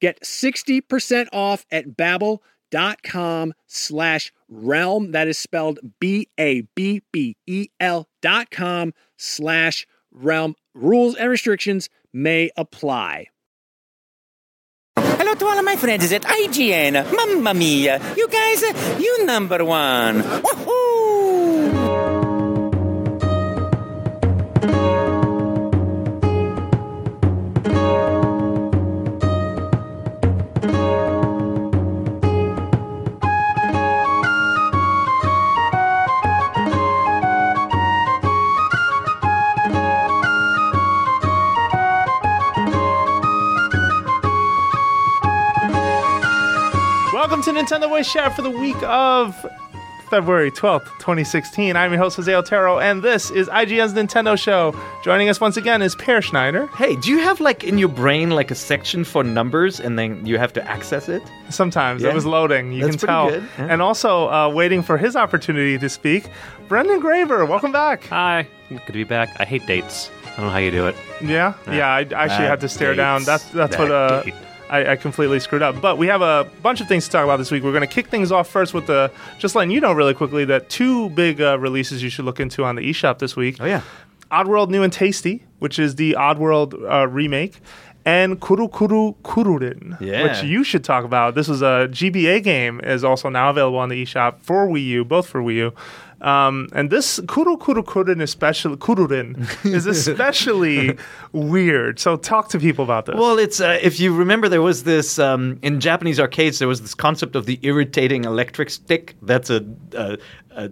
Get 60% off at babbel.com slash realm. That is spelled B-A-B-B-E-L dot com slash realm. Rules and restrictions may apply. Hello to all of my friends at IGN. Mamma mia. You guys, you number one. Woohoo! Welcome to Nintendo Voice Chat for the week of February 12th, 2016. I'm your host, Jose Otero, and this is IGN's Nintendo Show. Joining us once again is Peer Schneider. Hey, do you have like in your brain like a section for numbers and then you have to access it? Sometimes Yeah. it was loading, you That's can tell. good, yeah. And also uh, waiting for his opportunity to speak, Brendan Graeber. Welcome back. Hi, good to be back. I hate dates. I don't know how you do it. Yeah, yeah. I actually had to stare down. That's that's what uh, date. I, I completely screwed up. But we have a bunch of things to talk about this week. We're going to kick things off first with the just letting you know really quickly that two big uh, releases you should look into on the eShop this week. Oh yeah. Oddworld New and Tasty, which is the Oddworld uh, remake, and Kurukuru Kururin, Yeah. which you should talk about. This is a GBA game, is also now available on the eShop for Wii U, both for Wii U. Um, and this Kuru Kuru Kururin, especially Kururin, is especially weird. So talk to people about this. Well, it's uh, if you remember, there was this um, in Japanese arcades. There was this concept of the irritating electric stick. That's a a, a,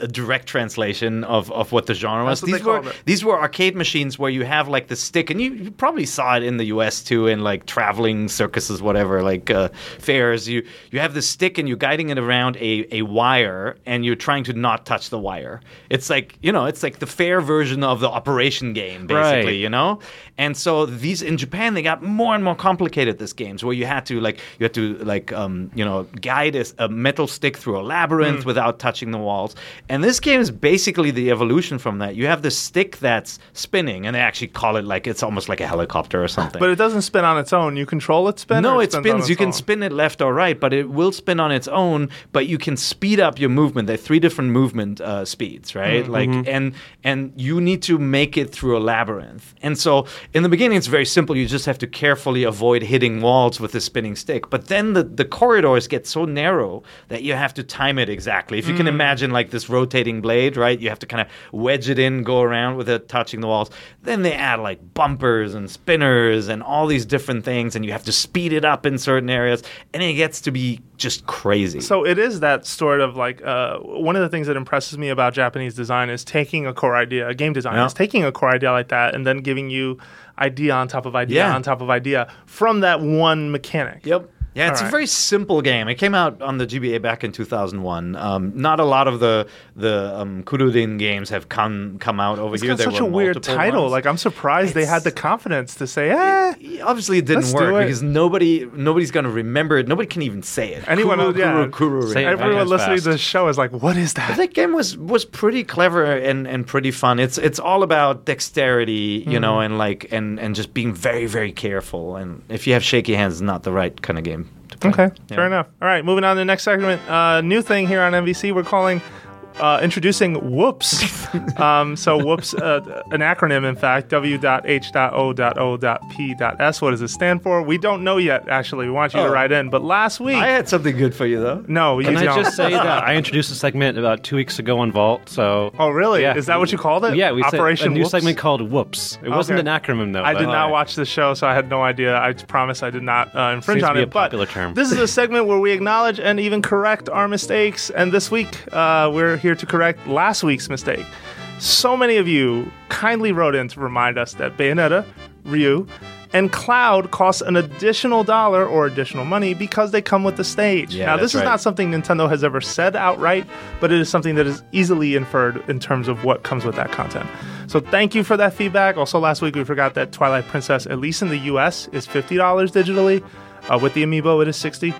a direct translation of, of what the genre was. These were these were arcade machines where you have like the stick, and you, you probably saw it in the U.S. too, in like traveling circuses, whatever, like uh, fairs. You you have the stick and you're guiding it around a, a wire, and you're trying to not touch the wire. It's like you know, it's like the fair version of the operation game, basically. Right. You know, and so these in Japan they got more and more complicated. These games where you had to like you had to like um, you know guide a, a metal stick through a labyrinth without touching the walls. And this game is basically the evolution from that. You have the stick that's spinning, and they actually call it like it's almost like a helicopter or something. but it doesn't spin on its own. You control it spin. No, it on spins. You can own? spin it left or right, but it will spin on its own. But you can speed up your movement. There are three different movement uh, speeds, right? Mm-hmm. Like, and and you need to make it through a labyrinth. And so, in the beginning, it's very simple. You just have to carefully avoid hitting walls with the spinning stick. But then the the corridors get so narrow that you have to time it exactly. If you Mm. can imagine like this rotating blade, right? You have to kind of wedge it in, go around with it touching the walls. Then they add like bumpers and spinners and all these different things, and you have to speed it up in certain areas, and it gets to be just crazy. So it is that sort of like uh, one of the things that impresses me about Japanese design is taking a core idea, a game design Yeah. is taking a core idea like that and then giving you idea on top of idea Yeah. on top of idea from that one mechanic. Yep. Yeah, it's All a very simple game. It came out on the GBA back in 2001. Um, not a lot of the the um, Kururin games have come come out over It's here. got There such a weird title. ones. Like I'm surprised they had the confidence to say, eh. Obviously, it didn't work it. because nobody nobody's going to remember it. Nobody can even say it. Anyone, Kuru, yeah. Kuru, Kururin. Say it Everyone fast. listening to the show is like, what is that? that game was was pretty clever and and pretty fun. It's it's all about dexterity, you know, and like and and just being very very careful. And if you have shaky hands, it's not the right kind of game to play. Okay, Yeah. fair enough. All right, moving on to the next segment. Uh, new thing here on NVC, we're calling. Uh, introducing Whoops. um, so Whoops, uh, an acronym, in fact, W.H.O.O.P.S. What does it stand for? We don't know yet. Actually, we want you to Oh. write in. But last week, I had something good for you though. no, you Can I don't. just say that I introduced a segment about two weeks ago on Vault? So Oh, really? Yeah. Is that what you called it? yeah, we said Operation a new Whoops? segment called Whoops. It wasn't Okay. an acronym though. I but- did not watch the show, so I had no idea. I promise I did not uh, infringe Seems to on be it. a popular term. This is a segment where we acknowledge and even correct our mistakes. And this week, uh, we're here to correct last week's mistake. So many of you kindly wrote in to remind us that Bayonetta, Ryu, and Cloud cost an additional dollar or additional money because they come with the stage. Yeah, now, this is right. not something Nintendo has ever said outright, but it is something that is easily inferred in terms of what comes with that content. So thank you for that feedback. Also, last week we forgot that Twilight Princess, at least in the US, is $50 digitally. Uh, with the amiibo, it is 60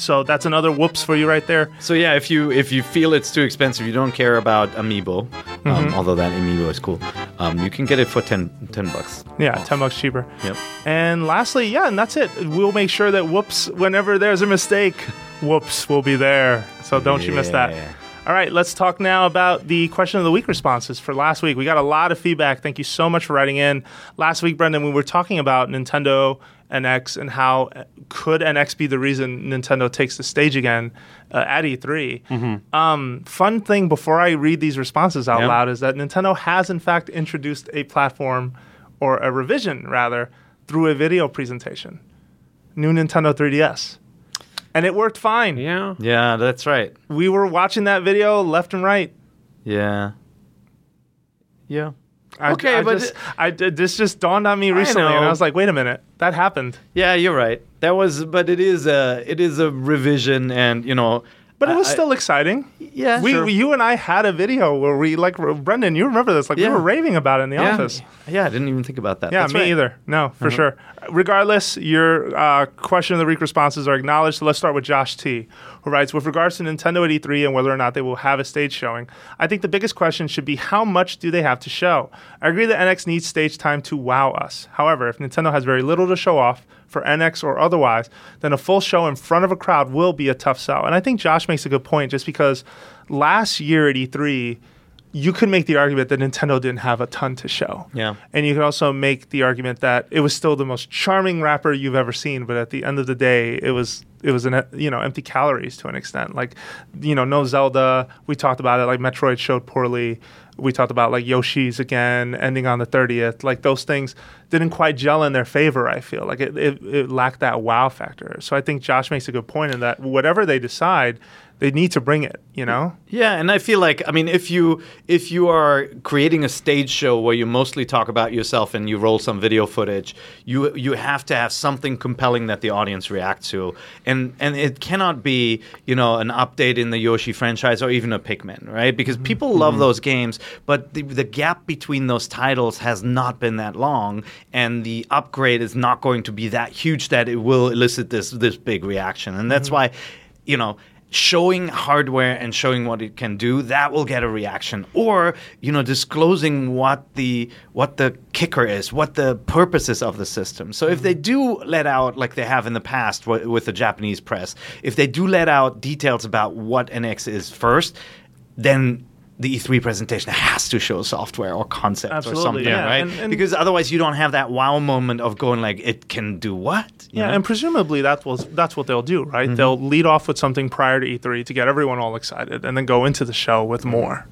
So that's another whoops for you right there. So yeah, if you if you feel it's too expensive, you don't care about amiibo, um, although that amiibo is cool. Um, you can get it for 10, 10 bucks. Yeah, 10 bucks cheaper. Yep. And lastly, yeah, and that's it. We'll make sure that whoops, whenever there's a mistake, whoops will be there. So don't you miss that. All right, let's talk now about the question of the week responses for last week. We got a lot of feedback. Thank you so much for writing in. Last week, Brendan, we were talking about Nintendo NX and how could NX be the reason Nintendo takes the stage again uh, at E3. Um, fun thing before I read these responses out Yeah. loud is that Nintendo has in fact introduced a platform or a revision rather through a video presentation. New Nintendo 3DS. And it worked fine. Yeah. Yeah, that's right. We were watching that video left and right. Yeah. Yeah. I, Okay, I but just, I did- this just dawned on me recently, and I was like, wait a minute, that happened. Yeah, you're right. That was, but it is a it is a revision, and you know. But it was I- still exciting. yeah. we, sure. you and I had a video where we like Brendan. You remember this? Like Yeah. we were raving about it in the yeah. office. Yeah, I didn't even think about that. Yeah, That's me right. Uh-huh. either. No, for sure. Regardless, your uh, question of the week responses are acknowledged. So let's start with Josh T, who writes With regards to Nintendo at E3 and whether or not they will have a stage showing, I think the biggest question should be how much do they have to show? I agree that NX needs stage time to wow us. However, if Nintendo has very little to show off, for NX or otherwise, then a full show in front of a crowd will be a tough sell. And I think Josh makes a good point just because last year at E3, you could make the argument that Nintendo didn't have a ton to show. Yeah. And you could also make the argument that it was still the most charming wrapper you've ever seen, but at the end of the day, it was it was an you know empty calories to an extent. Like, you know, no Zelda. We talked about it. Like Metroid showed poorly. We talked about like Yoshi's again ending on the thirtieth. Like those things didn't quite gel in their favor. I feel like it, it, it lacked that wow factor. So I think Josh makes a good point in that whatever they decide, they need to bring it. You know. Yeah, and I feel like I mean, if you if you are creating a stage show where you mostly talk about yourself and you roll some video footage, you you have to have something compelling that the audience reacts to, and and it cannot be you know an update in the Yoshi franchise or even a Pikmin, right? Because mm-hmm. people love mm-hmm. those games, but the the gap between those titles has not been that long, and the upgrade is not going to be that huge that it will elicit this this big reaction, and that's mm-hmm. why, you know showing hardware and showing what it can do that will get a reaction. Or you know disclosing what the what the kicker is what the purposes of the system. So if they mm-hmm. do let out like they have in the past w- with the japanese press if they do let out details about what nx is first then the E3 presentation has to show software or concepts Absolutely, or something, yeah. right? And- and- because otherwise you don't have that wow moment of going like, it can do what? You Yeah, know? and presumably that was that's what they'll do, right? Mm-hmm. They'll lead off with something prior to E3 to get everyone all excited, and then go into the show with more.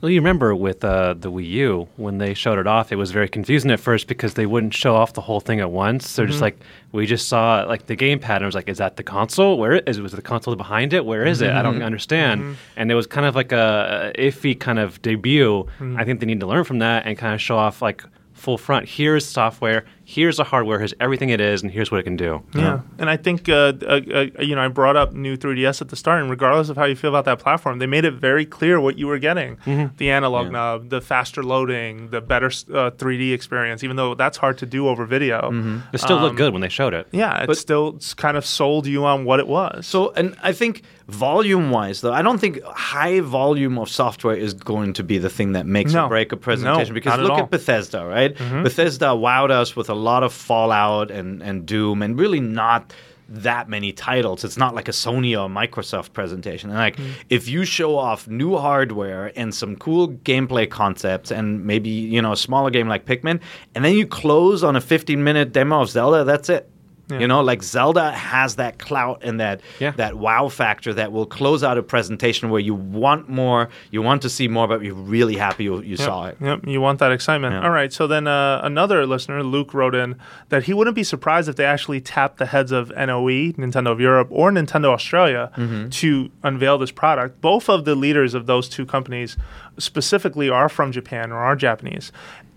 Well, you remember with uh, the Wii U when they showed it off, it was very confusing at first because they wouldn't show off the whole thing at once. So Mm-hmm. just like we just saw like the gamepad, and it was like, is that the console? Where is it? was the console behind it? Where is it? I Mm-hmm. don't understand. And it was kind of like a, a iffy kind of debut. I think they need to learn from that and kind of show off like full front. Here's software. Here's the hardware. Here's everything it is, and here's what it can do. Yeah, and I think uh, uh, uh, you know I brought up new 3ds at the start, and regardless of how you feel about that platform, they made it very clear what you were getting: Mm-hmm. the analog knob, the faster loading, the better uh, 3D experience. Even though that's hard to do over video, Mm-hmm. It still Um, looked good when they showed it. yeah, it still kind of sold you on what it was. So, and I think volume wise, though, I don't think high volume of software is going to be the thing that makes No. or break a presentation. No, because not at look all. at Bethesda, right? Bethesda wowed us with a lot of Fallout and, and Doom, and really not that many titles. It's not like a Sony or Microsoft presentation. And like, hmm. if you show off new hardware and some cool gameplay concepts, and maybe you know a smaller game like Pikmin, and then you close on a 15 minute demo of Zelda, that's it. You know, like Zelda has that clout and that Yeah. that wow factor that will close out a presentation where you want more, you want to see more, but you're really happy you, you saw it. Yep, you want that excitement. Yeah. All right, so then uh, another listener, Luke, wrote in that he wouldn't be surprised if they actually tapped the heads of NOE, Nintendo of Europe, or Nintendo Australia Mm-hmm. to unveil this product. Both of the leaders of those two companies specifically are from Japan or are Japanese.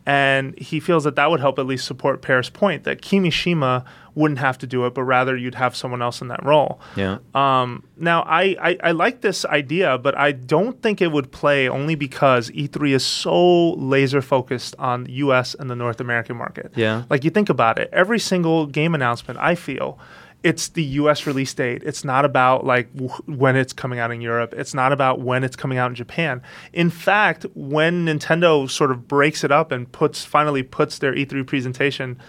And he feels that that would help at least support Peer's point that Kimishima wouldn't have to do it, but rather you'd have someone else in that role. Yeah. Um, now, I, I, I like this idea, but I don't think it would play only because E3 is so laser focused on the US and the North American market. Yeah. Like you think about it, every single game announcement, I feel, it's the US release date. It's not about like w- when it's coming out in Europe. It's not about when it's coming out in Japan. In fact, when Nintendo sort of breaks it up and puts finally puts their E3 presentation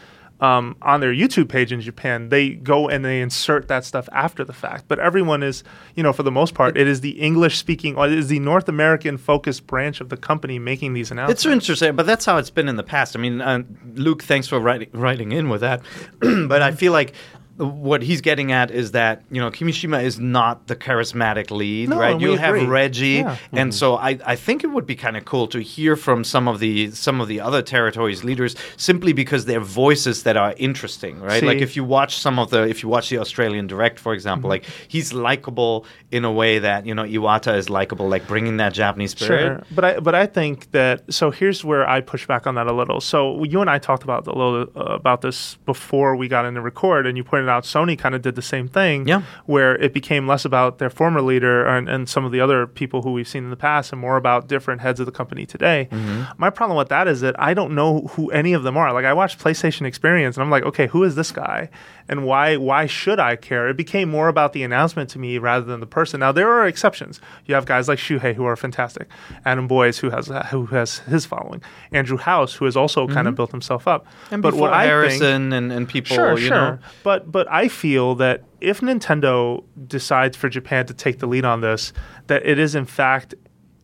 um, on their YouTube page in Japan, they go and they insert that stuff after the fact. But everyone is, you know, for the most part, it is the English speaking, or it is the North American focused branch of the company making these announcements. It's interesting, but that's how it's been in the past. I mean, uh, Luke, thanks for writing, writing in with that. but I feel like what he's getting at is that you know Kimishima is not the charismatic lead, No, right? You'll have agree. Reggie, Yeah. and so I, I think it would be kind of cool to hear from some of the some of the other territories leaders simply because they're voices that are interesting, right? Like if you watch some of the if you watch the Australian Direct, for example, Mm-hmm. like he's likable in a way that you know Iwata is likable, like bringing that Japanese spirit. Sure, but I but I think that so here's where I push back on that a little. So you and I talked about a little uh, about this before we got into record, and you pointed out Sony kind of did the same thing. Yeah. where it became less about their former leader and, and some of the other people who we've seen in the past, and more about different heads of the company today. Mm-hmm. My problem with that is that I don't know who any of them are. Like I watched PlayStation Experience, and I'm like, okay, who is this guy, and why why should I care? It became more about the announcement to me rather than the person. Now there are exceptions. You have guys like Shuhei who are fantastic, Adam Boyes who has who has his following, Andrew House who has also kind of mm-hmm. built himself up. And but before what I think, Harrison and, and people, sure, you sure. know. But but I feel that if Nintendo decides for Japan to take the lead on this, that it is in fact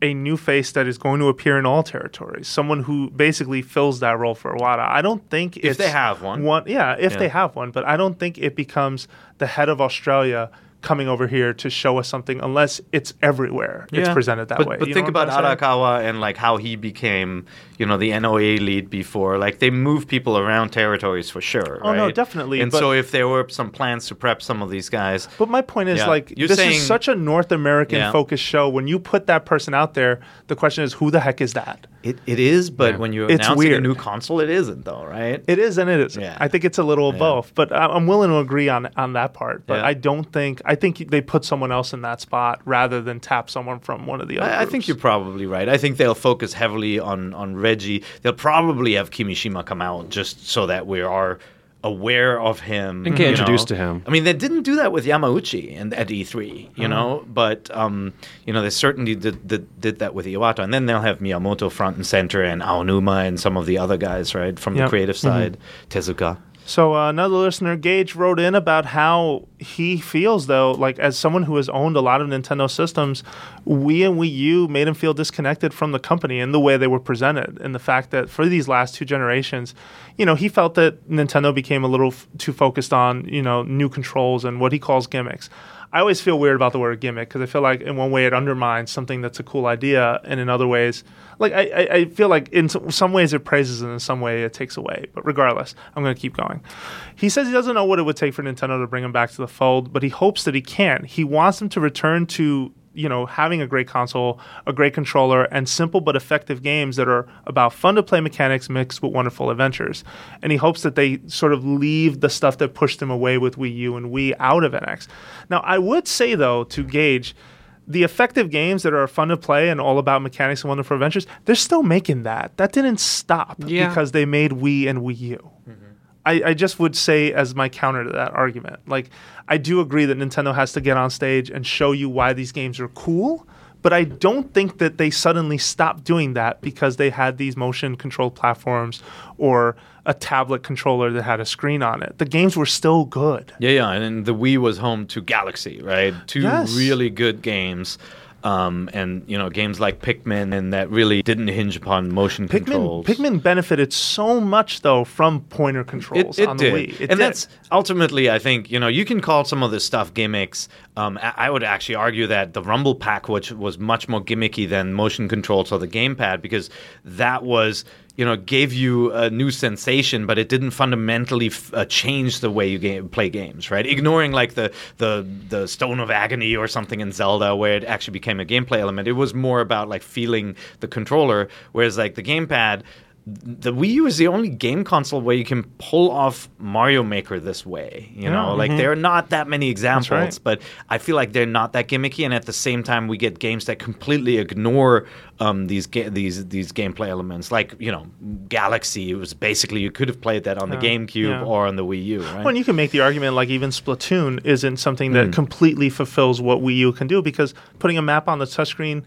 a new face that is going to appear in all territories, someone who basically fills that role for Iwata. I don't think If they have one. yeah, if Yeah. they have one, but I don't think it becomes the head of Australia coming over here to show us something unless it's everywhere. It's presented that but, way. But You think about Arakawa and like how he became, you know, the NOA lead before. Like they move people around territories for sure. Oh, no, definitely, And but- so if there were some plans to prep some of these guys, But my point is, Yeah. like, You're this saying- is such a North American Yeah. focused show. When you put that person out there, the question is, who the heck is that? It, it is. But Yeah. when you're It's announcing a new console, it isn't though, right? It is and it isn't. Yeah. I think it's a little of Yeah. both, but I- I'm willing to agree on on that part. But Yeah. I don't think I think they put someone else in that spot rather than tap someone from one of the other. I, I think you're probably right. I think they'll focus heavily on on Reggie. They'll probably have Kimishima come out just so that we are aware of him And get introduced know. to him. I mean, they didn't do that with Yamauchi and at E3, you know, but um, you know they certainly did, did did that with Iwata, and then they'll have Miyamoto front and center, and Aonuma and some of the other guys, right, from Yep. the creative side, Tezuka. So uh, another listener, Gage, wrote in about how he feels, though, like as someone who has owned a lot of Nintendo systems, Wii and Wii U made him feel disconnected from the company and the way they were presented, and the fact that for these last two generations, you know, he felt that Nintendo became a little f- too focused on you know new controls and what he calls gimmicks. I always feel weird about the word gimmick because I feel like in one way it undermines something that's a cool idea, and in other ways, like I, I, feel like in some, some ways it praises and in some way it takes away. But regardless, I'm going to keep going. He says he doesn't know what it would take for Nintendo to bring him back to the fold, but he hopes that he can. He wants them to return to you know having a great console, a great controller, and simple but effective games that are about fun to play mechanics mixed with wonderful adventures. And he hopes that they sort of leave the stuff that pushed them away with Wii U and Wii out of NX. Now, I would say though to Gage the effective games that are fun to play and all about mechanics and wonderful adventures, they're still making that. That didn't stop Yeah. because they made Wii and Wii U. Mm-hmm. I, I just would say as my counter to that argument, like I do agree that Nintendo has to get on stage and show you why these games are cool, but I don't think that they suddenly stopped doing that because they had these motion controlled platforms or a tablet controller that had a screen on it. The games were still good. Yeah, yeah, and the Wii was home to Galaxy, right? Two Yes. really good games. Um, and you know games like Pikmin and that really didn't hinge upon motion Pikmin, controls. Pikmin benefited so much though from pointer controls It, it on did. the Wii. It and did. that's ultimately, I think, you know, you can call some of this stuff gimmicks. Um, I, I would actually argue that the Rumble Pack, which was much more gimmicky than motion controls or the gamepad, because that was, you know, gave you a new sensation, but it didn't fundamentally f- uh, change the way you game, play games, right? Ignoring like the, the the Stone of Agony or something in Zelda, where it actually became a gameplay element. It was more about like feeling the controller, whereas like the gamepad the Wii U is the only game console where you can pull off Mario Maker this way. You know, like there are not that many examples, right. but I feel like they're not that gimmicky. And at the same time, we get games that completely ignore um, these ga- these these gameplay elements. Like you know, Galaxy. It was basically you could have played that on the GameCube yeah. or on the Wii U. Right? Well, and you can make the argument like even Splatoon isn't something that completely fulfills what Wii U can do because putting a map on the touchscreen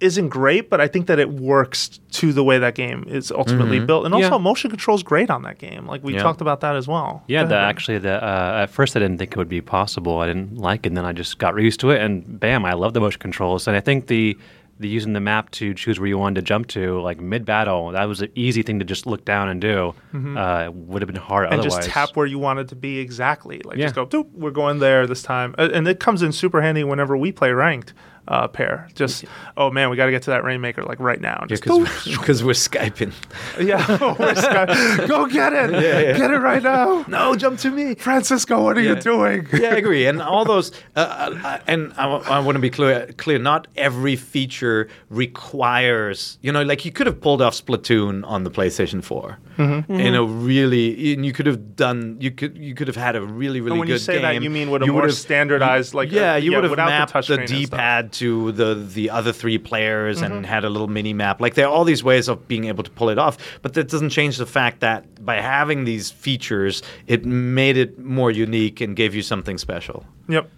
isn't great, but I think that it works to the way that game is ultimately built. And also, Yeah. motion control's great on that game. Like we Mm-hmm. Yeah. talked about that as well. Yeah, the, actually, the uh, at first I didn't think it would be possible. I didn't like it, and then I just got used to it, and bam, I love the motion controls. And I think the the using the map to choose where you wanted to jump to, like mid battle, that was an easy thing to just look down and do. Uh, would have been hard Mm-hmm. and otherwise. just tap where you wanted to be exactly. Like just go, Doop, we're going there this time, and it comes in super handy whenever we play ranked uh, pair. Just oh man, we got to get to that rainmaker like right now. Just because because we're skyping. yeah, We're go get it, get it right now. No, jump to me. Francisco, what are you doing? yeah, I agree. And all those, uh, uh, and I, want to be clear. Clear. Not every feature requires, you know, like you could have pulled off Splatoon on the PlayStation 4 Mm-hmm. in a really, and you could have done, you could, you could have had a really, really And when good you say that, game. you mean with a You more would have- standardized, like, yeah, uh, you yeah, would have the mapped the, touchscreen and stuff. D-pad to the the other three players Mm-hmm. and had a little mini map. Like there are all these ways of being able to pull it off, but that doesn't change the fact that by having these features, it made it more unique and gave you something special. Yep.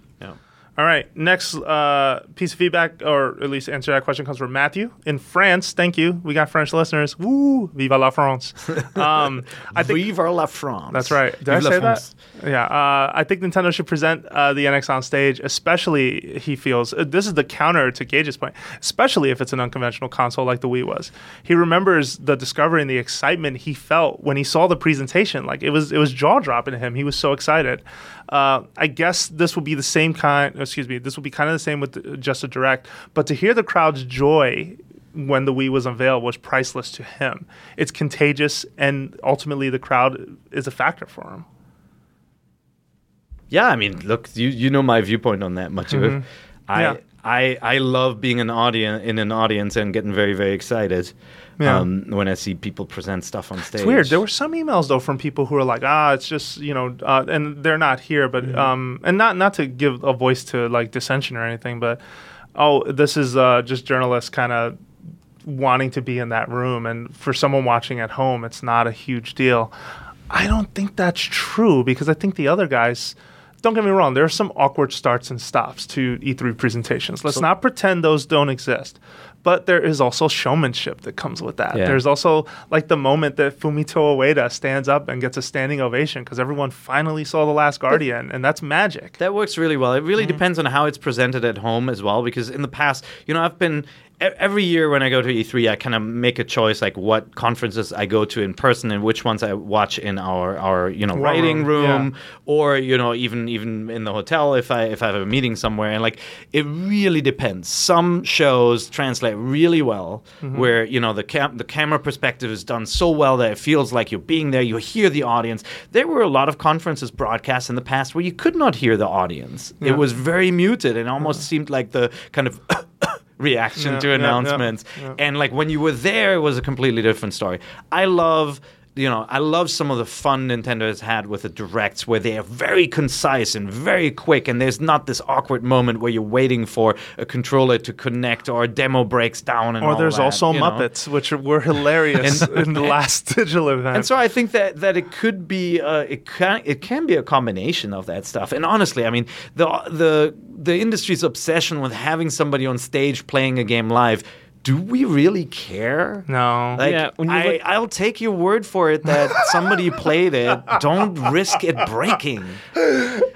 All right. Next uh, piece of feedback, or at least answer that question, comes from Matthew in France. Thank you. We got French listeners. Woo! Viva la France. Um, I think Vive la France. that's right. Did Vive I say France. that? Yeah. Uh, I think Nintendo should present uh, the NX on stage, especially he feels uh, this is the counter to Gage's point, especially if it's an unconventional console like the Wii was. He remembers the discovery and the excitement he felt when he saw the presentation. Like it was it was jaw dropping to him. He was so excited. Uh, I guess this will be the same kind. Excuse me. This will be kind of the same with the, just a direct. But to hear the crowd's joy when the Wii was unveiled was priceless to him. It's contagious, and ultimately the crowd is a factor for him. Yeah, I mean, look, you you know my viewpoint on that, Mathieu. I Yeah. I I love being an audience in an audience and getting very very excited Yeah. um, when I see people present stuff on stage. It's weird. There were some emails though from people who are like, ah, it's just you know, uh, and they're not here, but Mm-hmm. um, and not not to give a voice to like dissension or anything, but oh, this is uh, just journalists kind of wanting to be in that room, and for someone watching at home, it's not a huge deal. I don't think that's true because I think the other guys. Don't get me wrong. There are some awkward starts and stops to E3 presentations. Let's not pretend those don't exist. But there is also showmanship that comes with that. Yeah. There's also like the moment that Fumito Ueda stands up and gets a standing ovation because everyone finally saw The Last Guardian, and that's magic. That works really well. It really Mm-hmm. depends on how it's presented at home as well. Because in the past, you know, I've been every year when I go to E3, I kind of make a choice like what conferences I go to in person and which ones I watch in our our you know War writing room, yeah. or you know even even in the hotel if I if I have a meeting somewhere. And like it really depends. Some shows translate really well, Mm-hmm. where you know the cam- the camera perspective is done so well that it feels like you're being there. You hear the audience. There were a lot of conferences broadcast in the past where you could not hear the audience. It was very muted and almost seemed like the kind of reaction Yeah, to yeah, yeah, announcements. yeah. And like when you were there, it was a completely different story. I love. You know, I love some of the fun Nintendo has had with the directs where they are very concise and very quick, and there's not this awkward moment where you're waiting for a controller to connect or a demo breaks down. And Or all there's that, also you know? Muppets, which were hilarious in the last digital event. And so I think that that it could be uh, it can it can be a combination of that stuff. And honestly, I mean the the the industry's obsession with having somebody on stage playing a game live. Do we really care? no. Like, Yeah, when you I, look- I'll take your word for it that somebody played it. Don't risk it breaking.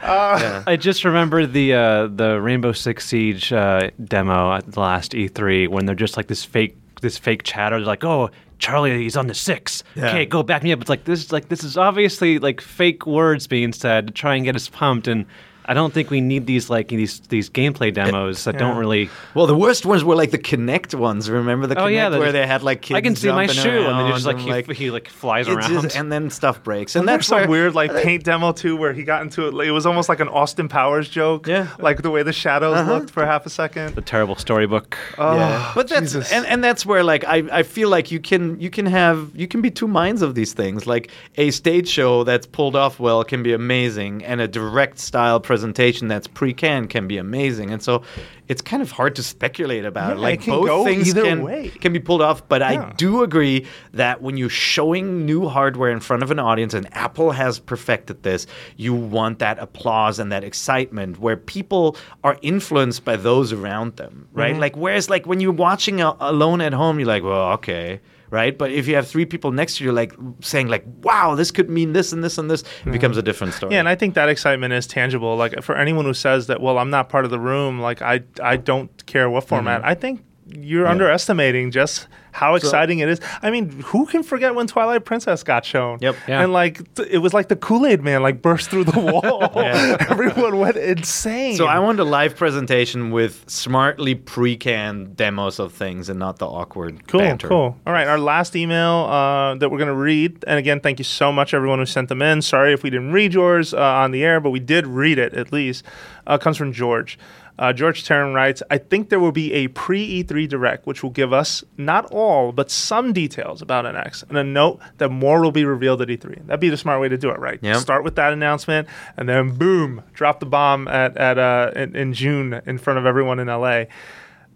I just remember the uh, the Rainbow Six Siege uh, demo at the last E3 when they're just like this fake this fake chatter. They're like, "Oh, Charlie, he's on the six. Yeah. Okay, go back me up." It's like this is like this is obviously like fake words being said to try and get us pumped, and I don't think we need these like these these gameplay demos that don't really. Well, the worst ones were like the Kinect ones. Remember the Oh Kinect yeah, they're where they had like kids I can see my shoe, and they just around like he, he like flies around. just- and then stuff breaks. And And there's that's some weird like paint demo too, where he got into it. It was almost like an Austin Powers joke. Yeah. like the way the shadows Uh-huh. looked for half a second. the terrible storybook. yeah. But that's Jesus. and, and that's where like I, I feel like you can you can have you can be two minds of these things. Like a stage show that's pulled off well can be amazing, and a direct style presentation that's pre-canned can be amazing. And so it's kind of hard to speculate about. Yeah, Like both things can way. can be pulled off. But I do agree that when you're showing new hardware in front of an audience, and Apple has perfected this, you want that applause and that excitement where people are influenced by those around them, right? Mm-hmm. Like, whereas, like, when you're watching a- alone at home, you're like, well, okay. Right, but if you have three people next to you, like saying, like, "Wow, this could mean this and this and this," it becomes a different story. Yeah, and I think that excitement is tangible. Like for anyone who says that, well, I'm not part of the room. Like I, I don't care what format. Mm-hmm. I think you're underestimating just how exciting it is. I mean, who can forget when Twilight Princess got shown? Yep. Yeah. And like th- it was like the Kool Aid Man like burst through the wall. Yeah. Everyone went insane. So I want a live presentation with smartly pre-canned demos of things and not the awkward Cool, banter. cool. All right, our last email uh, that we're going to read, and again, thank you so much, everyone who sent them in. Sorry if we didn't read yours uh, on the air, but we did read it at least. Uh, comes from George. Uh, George Tarrant writes, I think there will be a pre E3 Direct, which will give us not all, but some details about NX, and a note that more will be revealed at E3. That'd be the smart way to do it, right? Yep. Start with that announcement, and then boom, drop the bomb at, at uh, in, in June in front of everyone in LA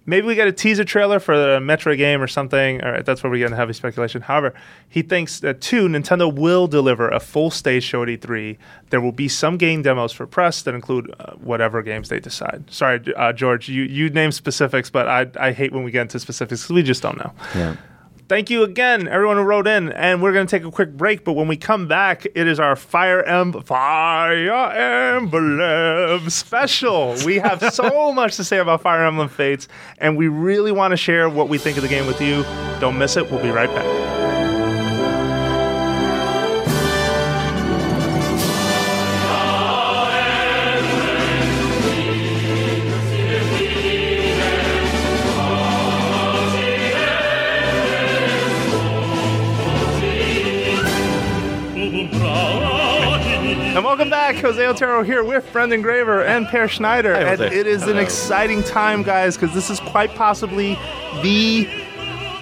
maybe we get a teaser trailer for the Metro game or something. All right, that's where we get into heavy speculation. However, he thinks that two, Nintendo will deliver a full stage show at E3. There will be some game demos for press that include uh, whatever games they decide. Sorry, uh, George, you you name specifics, but I I hate when we get into specifics because we just don't know. Yeah. Thank you again, everyone who wrote in, and we're going to take a quick break. But when we come back, it is our Fire Emblem Fire Emblem special. We have so much to say about Fire Emblem Fates, and we really want to share what we think of the game with you. Don't miss it. We'll be right back. And welcome back, Jose Otero here with Brendan Graeber and Peer Schneider. Hi, and it is an exciting time, guys, because this is quite possibly the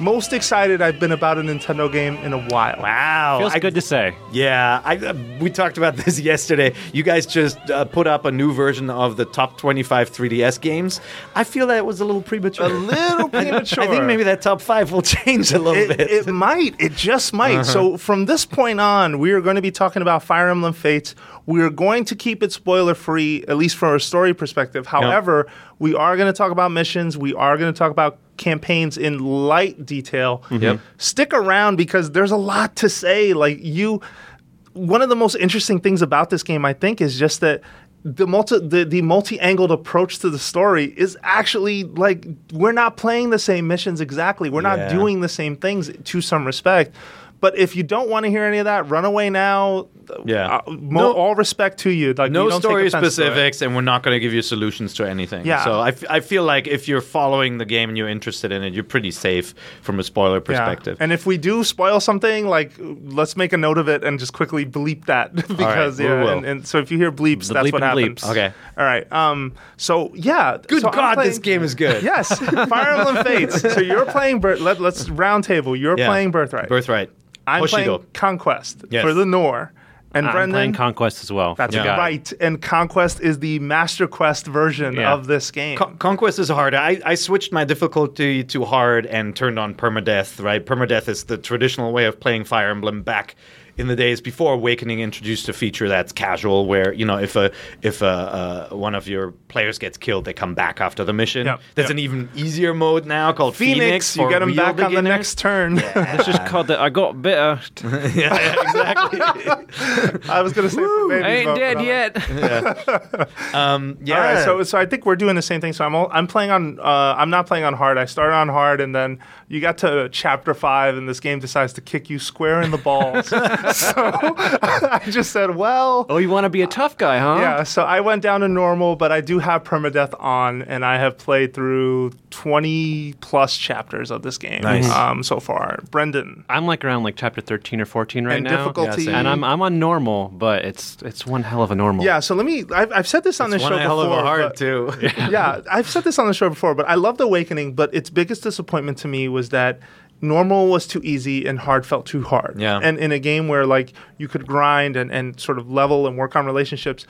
most excited I've been about a Nintendo game in a while. Wow. Feels I- good to say. Yeah, I, uh, we talked about this yesterday. You guys just uh, put up a new version of the top 25 3DS games. I feel that was a little premature. A little premature. I think maybe that top five will change a little it, bit. it might. It just might. Uh-huh. So from this point on, we are going to be talking about Fire Emblem Fates. We are going to keep it spoiler free, at least from a story perspective. However, we are going to talk about missions. We are going to talk about campaigns in light detail. Mm-hmm. Yep. Stick around because there's a lot to say. Like you, one of the most interesting things about this game, I think, is just that the multi the, the multi-angled approach to the story is actually like we're not playing the same missions exactly. We're not Yeah. doing the same things to some respect. But if you don't want to hear any of that, run away now. Yeah. Uh, mo- No- all respect to you. Like no we don't story offense specifics, and we're not going to give you solutions to anything. Yeah. So I, f- I feel like if you're following the game and you're interested in it, you're pretty safe from a spoiler perspective. Yeah. And if we do spoil something, like let's make a note of it and just quickly bleep that because we yeah. will. And, and so if you hear bleeps, The that's bleep what and happens. bleeps. Okay. All right. Um. So yeah. Good so God, playing- this game is good. Yes, Fire Emblem Fates. So you're playing. Bir- let, let's round table. You're Yeah. playing Birthright. Birthright. I'm Hoshido. playing Conquest Yes. for the Nohr. And I'm Brendan, playing Conquest as well. that's You got it. right. And Conquest is the Master Quest version Yeah. of this game. Con- Conquest is hard. I, I switched my difficulty to hard and turned on permadeath, right? Permadeath is the traditional way of playing Fire Emblem back in the days before Awakening introduced a feature that's casual, where you know if a if a, uh, one of your players gets killed, they come back after the mission. Yep, There's yep. an even easier mode now called Phoenix. Phoenix, you get them real back on the next turn. It's just called that I got bitter. yeah, exactly. I was going to say I ain't but- dead but I'm- yet. um, yeah. All right, so so I think we're doing the same thing. So I'm all, I'm playing on uh, I'm not playing on hard. I started on hard, and then you got to chapter five, and this game decides to kick you square in the balls. so I just said, well, oh, you want to be a tough guy, huh? yeah. So I went down to normal, but I do have permadeath on, and I have played through 20 plus chapters of this game Nice. um, so far. Brendan, I'm like around like chapter 13 or 14 right and now. difficulty. same. And I'm I'm on normal, but it's it's one hell of a normal. yeah. So let me. I've, I've said this on this one show hell of a hard but- too. yeah, I've said this on the show before, but I loved Awakening, but its biggest disappointment to me was that normal was too easy and hard felt too hard. Yeah. And in a game where like you could grind and, and sort of level and work on relationships,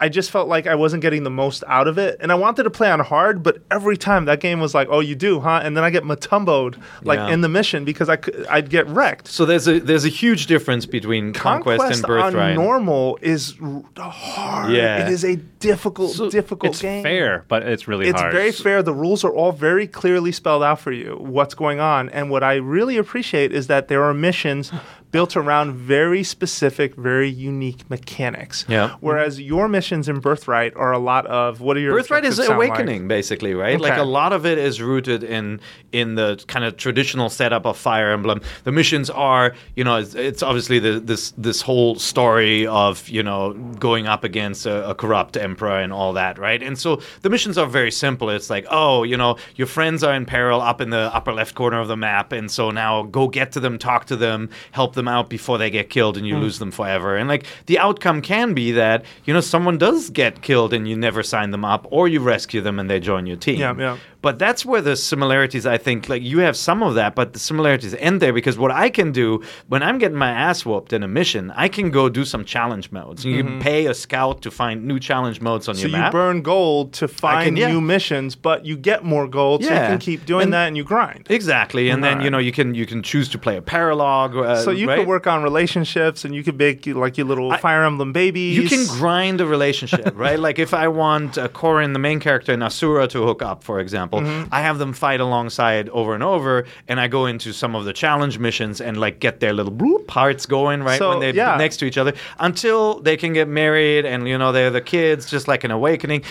I just felt like I wasn't getting the most out of it. And I wanted to play on hard, but every time that game was like, oh, you do, huh? And then I get matumboed like Yeah. in the mission because I could, I'd get wrecked. So there's a there's a huge difference between Conquest, and Birthright. on normal is hard. Yeah. It is a difficult, difficult game. It's game. fair, but it's really It's hard. very fair. The rules are all very clearly spelled out for you what's going on. And what I really appreciate is that there are missions built around very specific, very unique mechanics. Yeah. Whereas your in Birthright are a lot of what are your Birthright is sound like? awakening, basically, right? Like a lot of it is rooted in in the kind of traditional setup of Fire Emblem. The missions are, you know, it's, it's obviously the, this this whole story of you know going up against a, a corrupt emperor and all that, right? And so the missions are very simple. It's like, oh, you know, your friends are in peril up in the upper left corner of the map, and so now go get to them, talk to them, help them out before they get killed, and you hmm. lose them forever. And like the outcome can be that you know someone does get killed and you never sign them up, or you rescue them and they join your team. Yeah, yeah. But that's where the similarities, I think, like you have some of that, but the similarities end there because what I can do when I'm getting my ass whooped in a mission, I can go do some challenge modes. You can pay a scout to find new challenge modes on Mm-hmm. So your you burn gold to find yeah. new missions, but you get more gold, so you can keep doing And- that and you grind. Exactly, and then you know you can you can choose to play a paralogue. Uh, So you right? could work on relationships, and you could make like your little Fire Emblem babies. You can grind a relationship, right? Like if I want uh, Corrin, the main character, and Azura to hook up, for example, Mm-hmm. I have them fight alongside over and over, and I go into some of the challenge missions and like get their little bloop hearts going, right, So, when they're yeah. next to each other, until they can get married, and you know they're the kids, just like an awakening,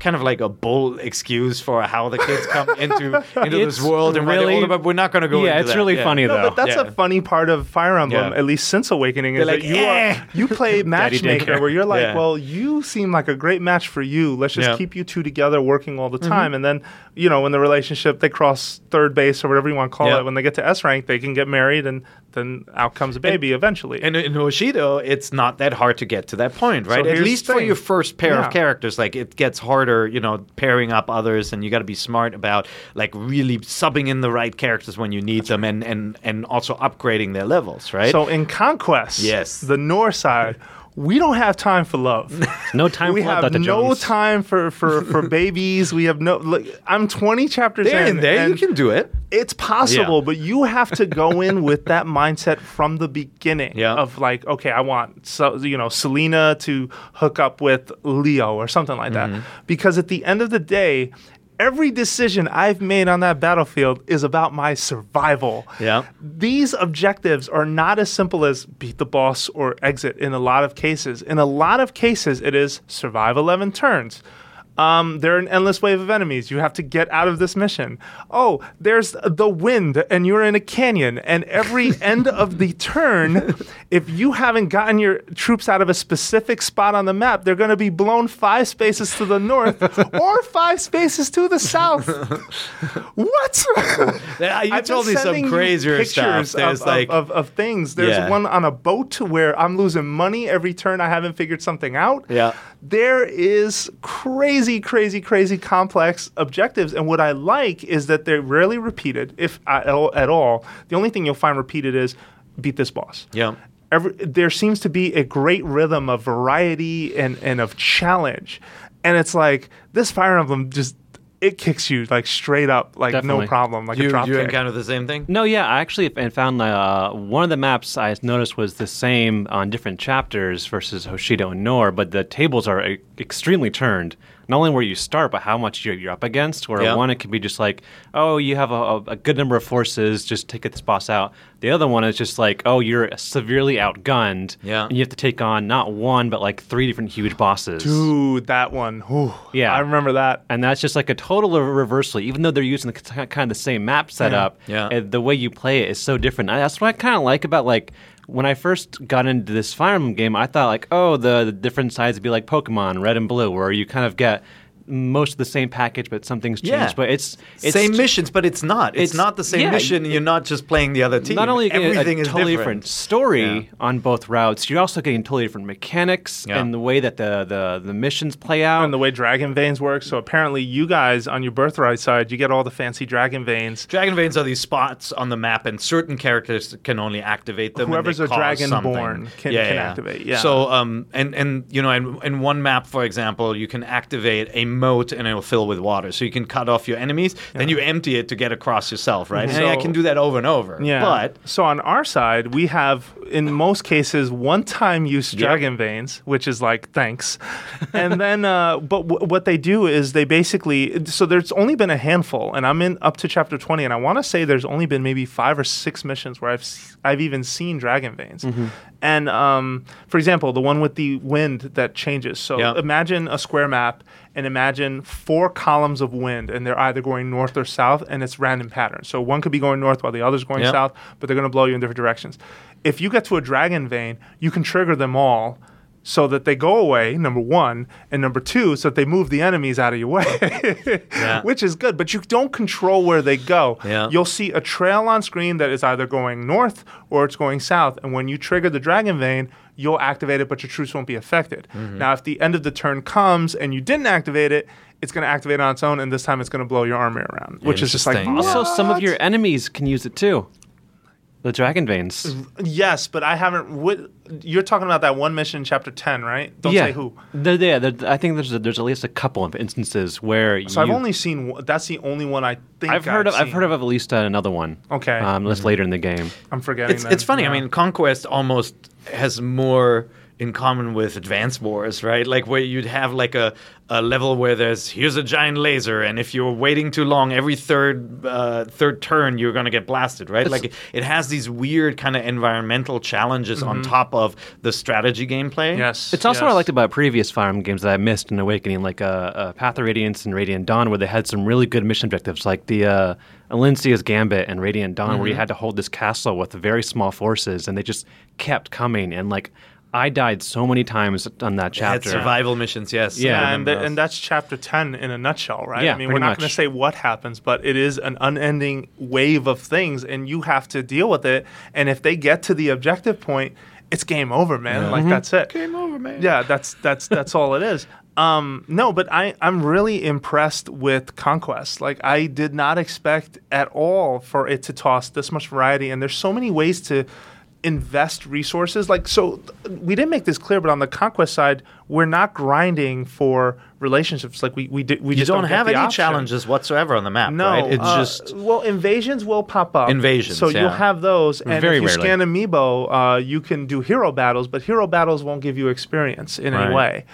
kind of like a bull excuse for how the kids come into into It's this world and really- older, but we're not going to go. yeah, into it's that. really Yeah. funny No, though. but that's Yeah. a funny part of Fire Emblem, Yeah. at least since Awakening, is They're that like, you "Eh." are you play matchmaker, where you're like, Yeah. well, you seem like a great match for you. Let's just Yeah. keep you two together, working all the Mm-hmm. time, and then you know, when the relationship they cross third base or whatever you want to call Yeah. it, when they get to S rank, they can get married, and then out comes a baby eventually. And in Hoshido, it's not that hard to get to that point, right? At least for your first pair Yeah. of characters, like it gets harder, you know, pairing up others, and you got to be smart about like really subbing in the right characters when you need them, and and and also upgrading their levels, right? So in Conquest, Yes. the North side, we don't have time for love. No time we for have Dr. no Jones. time for, for, for babies. We have no. Look, I'm 20 chapters there in. in there, you and can do it. It's possible, Yeah. but you have to go in with that mindset from the beginning. Yeah. Of like, okay, I want so you know Selena to hook up with Leo or something like Mm-hmm. that, because at the end of the day. Every decision I've made on that battlefield is about my survival. Yeah. These objectives are not as simple as beat the boss or exit in a lot of cases. In a lot of cases, it is survive 11 turns. Um, there are an endless wave of enemies. You have to get out of this mission. Oh, there's the wind, and you're in a canyon. And every end of the turn, if you haven't gotten your troops out of a specific spot on the map, they're going to be blown five spaces to the north or five spaces to the south. what? Yeah, you I've told me some crazier stuff. pictures There's of, like of, of, of things. There's Yeah. one on a boat where I'm losing money every turn. I haven't figured something out. Yeah. There is crazy, crazy, crazy crazy complex objectives, and what I like is that they're rarely repeated, if at all. The only thing you'll find repeated is beat this boss. Yeah. Every, there seems to be a great rhythm of variety and, and of challenge. And it's like this Fire Emblem just it kicks you like straight up, like Definitely. no problem, like you a drop you kick. encounter the same thing. No, yeah, I actually and found uh, one of the maps I noticed was the same on different chapters versus Hoshido and Nohr, but the tables are e- extremely turned. Not only where you start, but how much you're, you're up against. Where Yeah. one, it can be just like, oh, you have a, a, a good number of forces, just take this boss out. The other one is just like, oh, you're severely outgunned, Yeah. and you have to take on not one, but like three different huge bosses. Dude, that one. Whew. Yeah. I remember that. And that's just like a total reversal. Even though they're using the kind of the same map setup, Yeah. uh, the way you play it is so different. That's what I kind of like about like when I first got into this Fire Emblem game. I thought like, oh, the, the different sides would be like Pokemon Red and Blue, where you kind of get most of the same package, but something's changed. Yeah. But it's, it's same missions, but it's not. It's, it's- not the same yeah, mission. You're not just playing the other team. Not only are you getting everything a is totally different. different, story Yeah. on both routes, you're also getting totally different mechanics Yeah. and the way that the, the, the missions play out. And the way dragon veins work. So apparently, you guys on your birthright side, you get all the fancy dragon veins. Dragon veins are these spots on the map, and certain characters can only activate them. and Whoever's a cause dragonborn something. can- can activate, yeah. So, um, and and you know, in, in one map, for example, you can activate a moat, and it will fill with water. So you can cut off your enemies, then you empty it to get across yourself, right? And I can do that over and over. Yeah. But so on our side, we have in most cases one-time use dragon veins, which is like thanks. and then, uh, but w- what they do is they basically. So there's only been a handful, and I'm in up to chapter 20, and I want to say there's only been maybe five or six missions where I've I've even seen dragon veins. Mm-hmm. And um, for example, the one with the wind that changes. So Yeah. imagine a square map and imagine four columns of wind, and they're either going north or south, and it's random patterns. So one could be going north while the other's going Yeah. south, but they're going to blow you in different directions. If you get to a dragon vein, you can trigger them all so that they go away, number one, and number two, so that they move the enemies out of your way, which is good. But you don't control where they go. Yeah. You'll see a trail on screen that is either going north or it's going south. And when you trigger the Dragon Vein, you'll activate it, but your troops won't be affected. Mm-hmm. Now, if the end of the turn comes and you didn't activate it, it's going to activate on its own, and this time it's going to blow your army around, which is just like Interesting. Also, some of your enemies can use it too. The dragon veins. Yes, but I haven't. What, you're talking about that one mission in chapter 10, right? Don't yeah. say who. There- yeah, there- I think there's a, there's at least a couple of instances where So I've only seen. That's the only one I think I've heard of I've heard of at least uh, another one. Okay. um, that's later in the game. I'm forgetting. It's, then. it's funny. Yeah. I mean, Conquest almost has more in common with Advance Wars, right? Like where you'd have like a, a level where there's here's a giant laser, and if you're waiting too long, every third uh, third turn you're gonna get blasted, right? like it, it has these weird kind of environmental challenges on top of the strategy gameplay. yes. It's also what I liked about previous Fire Emblem games that I missed in Awakening, like uh, uh, Path of Radiance and Radiant Dawn, where they had some really good mission objectives, like the uh, Elincia's Gambit and Radiant Dawn, where you had to hold this castle with very small forces, and they just kept coming. And like, I died so many times on that It had chapter. survival missions, yes. Yeah, Yeah, and, th- and that's chapter 10 in a nutshell, right? Yeah, I mean, we're not going to say what happens, but it is an unending wave of things, and you have to deal with it. And if they get to the objective point, it's game over, man. Like, that's it. Game over, man. Yeah, that's that's that's all it is. Um, no, but I, I'm really impressed with Conquest. Like, I did not expect at all for it to toss this much variety, and there's so many ways to invest resources. Like, so we didn't make this clear, but on the conquest side, we're not grinding for relationships. Like we we did we you just don't, get have any option. challenges whatsoever on the map, No, right? It's uh, just well, invasions will pop up. Invasions, so you'll have those, and Very if you rarely. scan Amiibo, uh, you can do hero battles, but hero battles won't give you experience in any way.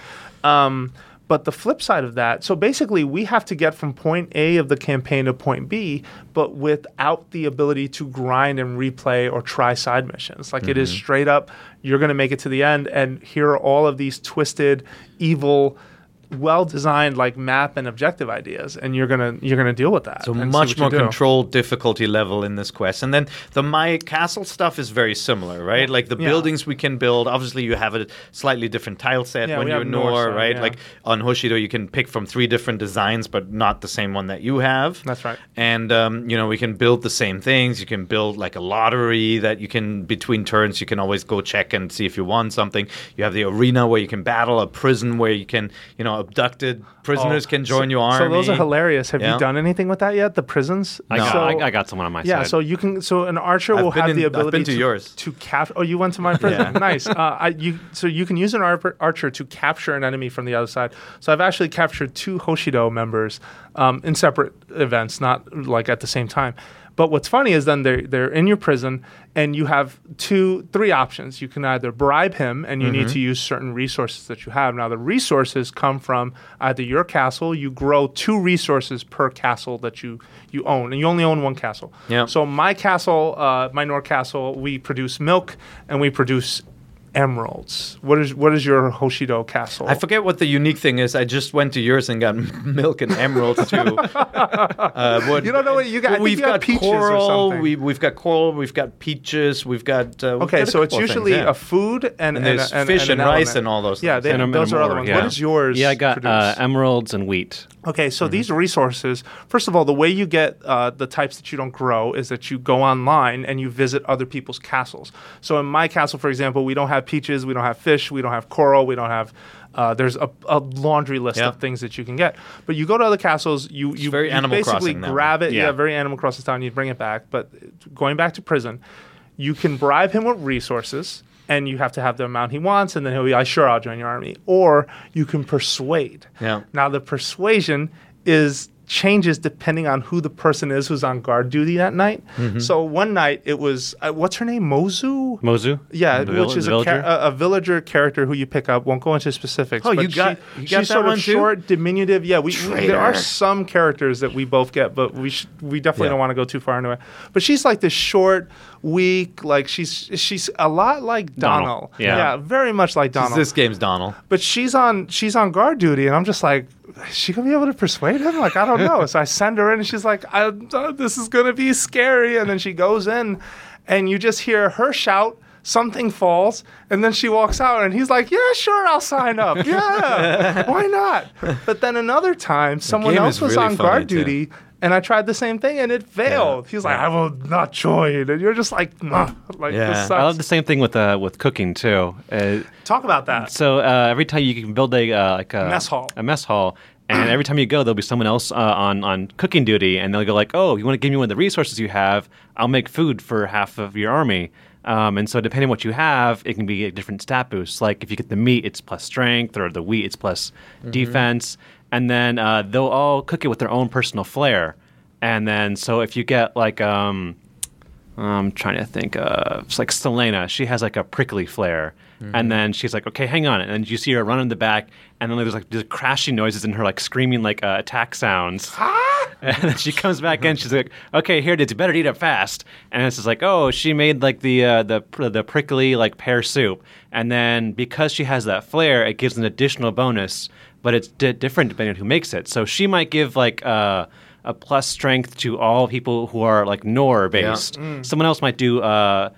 Um, but the flip side of that, so basically, we have to get from point A of the campaign to point B, but without the ability to grind and replay or try side missions. Like it is Mm-hmm. straight up, you're going to make it to the end, and here are all of these twisted, evil, well designed like map and objective ideas, and you're gonna you're gonna deal with that. So much more controlled difficulty level in this quest. And then the My Castle stuff is very similar, right? Like the Yeah. buildings we can build. Obviously, you have a slightly different tile set Yeah, when you're Nohr, right? yeah. Like on Hoshido, you can pick from three different designs, but not the same one that you have. That's right. And um, you know, we can build the same things. You can build like a lottery that you can between turns. You can always go check and see if you won something. You have the arena where you can battle, a prison where you can, you know, abducted prisoners Oh, can join so, your army. So those are hilarious. Have Yeah. you done anything with that yet? The prisons? I, got, So- I, I got someone on my Yeah, side. Yeah, so you can. So an archer I've will have in- the I've been ability to yours. to cap. Oh, you went to my prison. Yeah. nice. Uh, I, you so you can use an ar- archer to capture an enemy from the other side. So I've actually captured two Hoshido members um, in separate events, not like at the same time. But what's funny is then they're they're in your prison, and you have two, three options. You can either bribe him, and you Mm-hmm. need to use certain resources that you have. Now the resources come from either your castle. You grow two resources per castle that you you own, and you only own one castle. Yeah. So my castle, uh, my Nohr castle, we produce milk and we produce emeralds. What is what is your Hoshido castle? I forget what the unique thing is. I just went to yours and got milk and emeralds too. uh, what, You don't know what you got- We've you got got peaches or coral. something. We, we've got coral. We've got peaches. We've got. Uh, we've Okay, got so it's usually things, yeah. a food and And there's and, fish and and an rice element. and all those Yeah, things. they, And those and are a other ones. yeah. What is yours? yeah, I got uh, emeralds and wheat. Okay, so these resources, first of all, the way you get uh, the types that you don't grow is that you go online and you visit other people's castles. So in my castle, for example, we don't have peaches, we don't have fish, we don't have coral, we don't have. Uh, there's a, a laundry list Yeah. of things that you can get, but you go to other castles. You you, very you Animal basically Crossing grab it. Yeah. Yeah. very Animal Crossing. And you bring it back, but going back to prison, you can bribe him with resources, and you have to have the amount he wants, and then he'll be like, "Sure, I'll join your army." Or you can persuade. Yeah. Now the persuasion is changes depending on who the person is who's on guard duty that night. Mm-hmm. So one night it was uh, what's her name, Mozu. Mozu? Yeah, The which is a, villager? a, a villager character who you pick up. Won't go into specifics. Oh, but you got- she- you got she's that sort one of too? short, diminutive. Yeah, we, we- there are some characters that we both get, but we sh- we definitely Yeah. don't want to go too far into it. But she's like this short, weak, like she's she's a lot like Donald. Donald. Yeah. very much like Donald This game's Donald. but she's on she's on guard duty, and I'm just like, is she gonna be able to persuade him? Like, I don't know. so I send her in, and she's like, I, uh, this is gonna be scary, and then she goes in, and you just hear her shout something falls, and then she walks out, and he's like, "Yeah, sure, I'll sign up. Yeah, why not?" But then another time, someone else was really on guard too. duty. And I tried the same thing and it failed. He's like, I will not join. And you're just like, nah, like Yeah. this I I love the same thing with uh, with cooking too. Uh, Talk about that. so uh, every time you can build a uh, like a Mess hall. a mess hall, and every time you go, there'll be someone else uh, on on cooking duty, and they'll go like, "Oh, you want to give me one of the resources you have? I'll make food for half of your army." Um, and so, depending on what you have, it can be a different stat boost. Like if you get the meat, it's plus strength, or the wheat, it's plus defense. And then uh, they'll all cook it with their own personal flair. And then, so if you get like um, I'm trying to think. of it's like Selena. She has like a prickly flare, and then she's like, "Okay, hang on." And then you see her run in the back, and then there's like these crashing noises and her like screaming like uh, attack sounds. and then she comes back in. She's like, "Okay, here it is. You better eat it fast." And it's just like, "Oh, she made like the uh, the the prickly like pear soup." And then because she has that flair, it gives an additional bonus, but it's di- different depending on who makes it. So she might give like. Uh, a plus strength to all people who are like Nohr based. Someone else might do uh,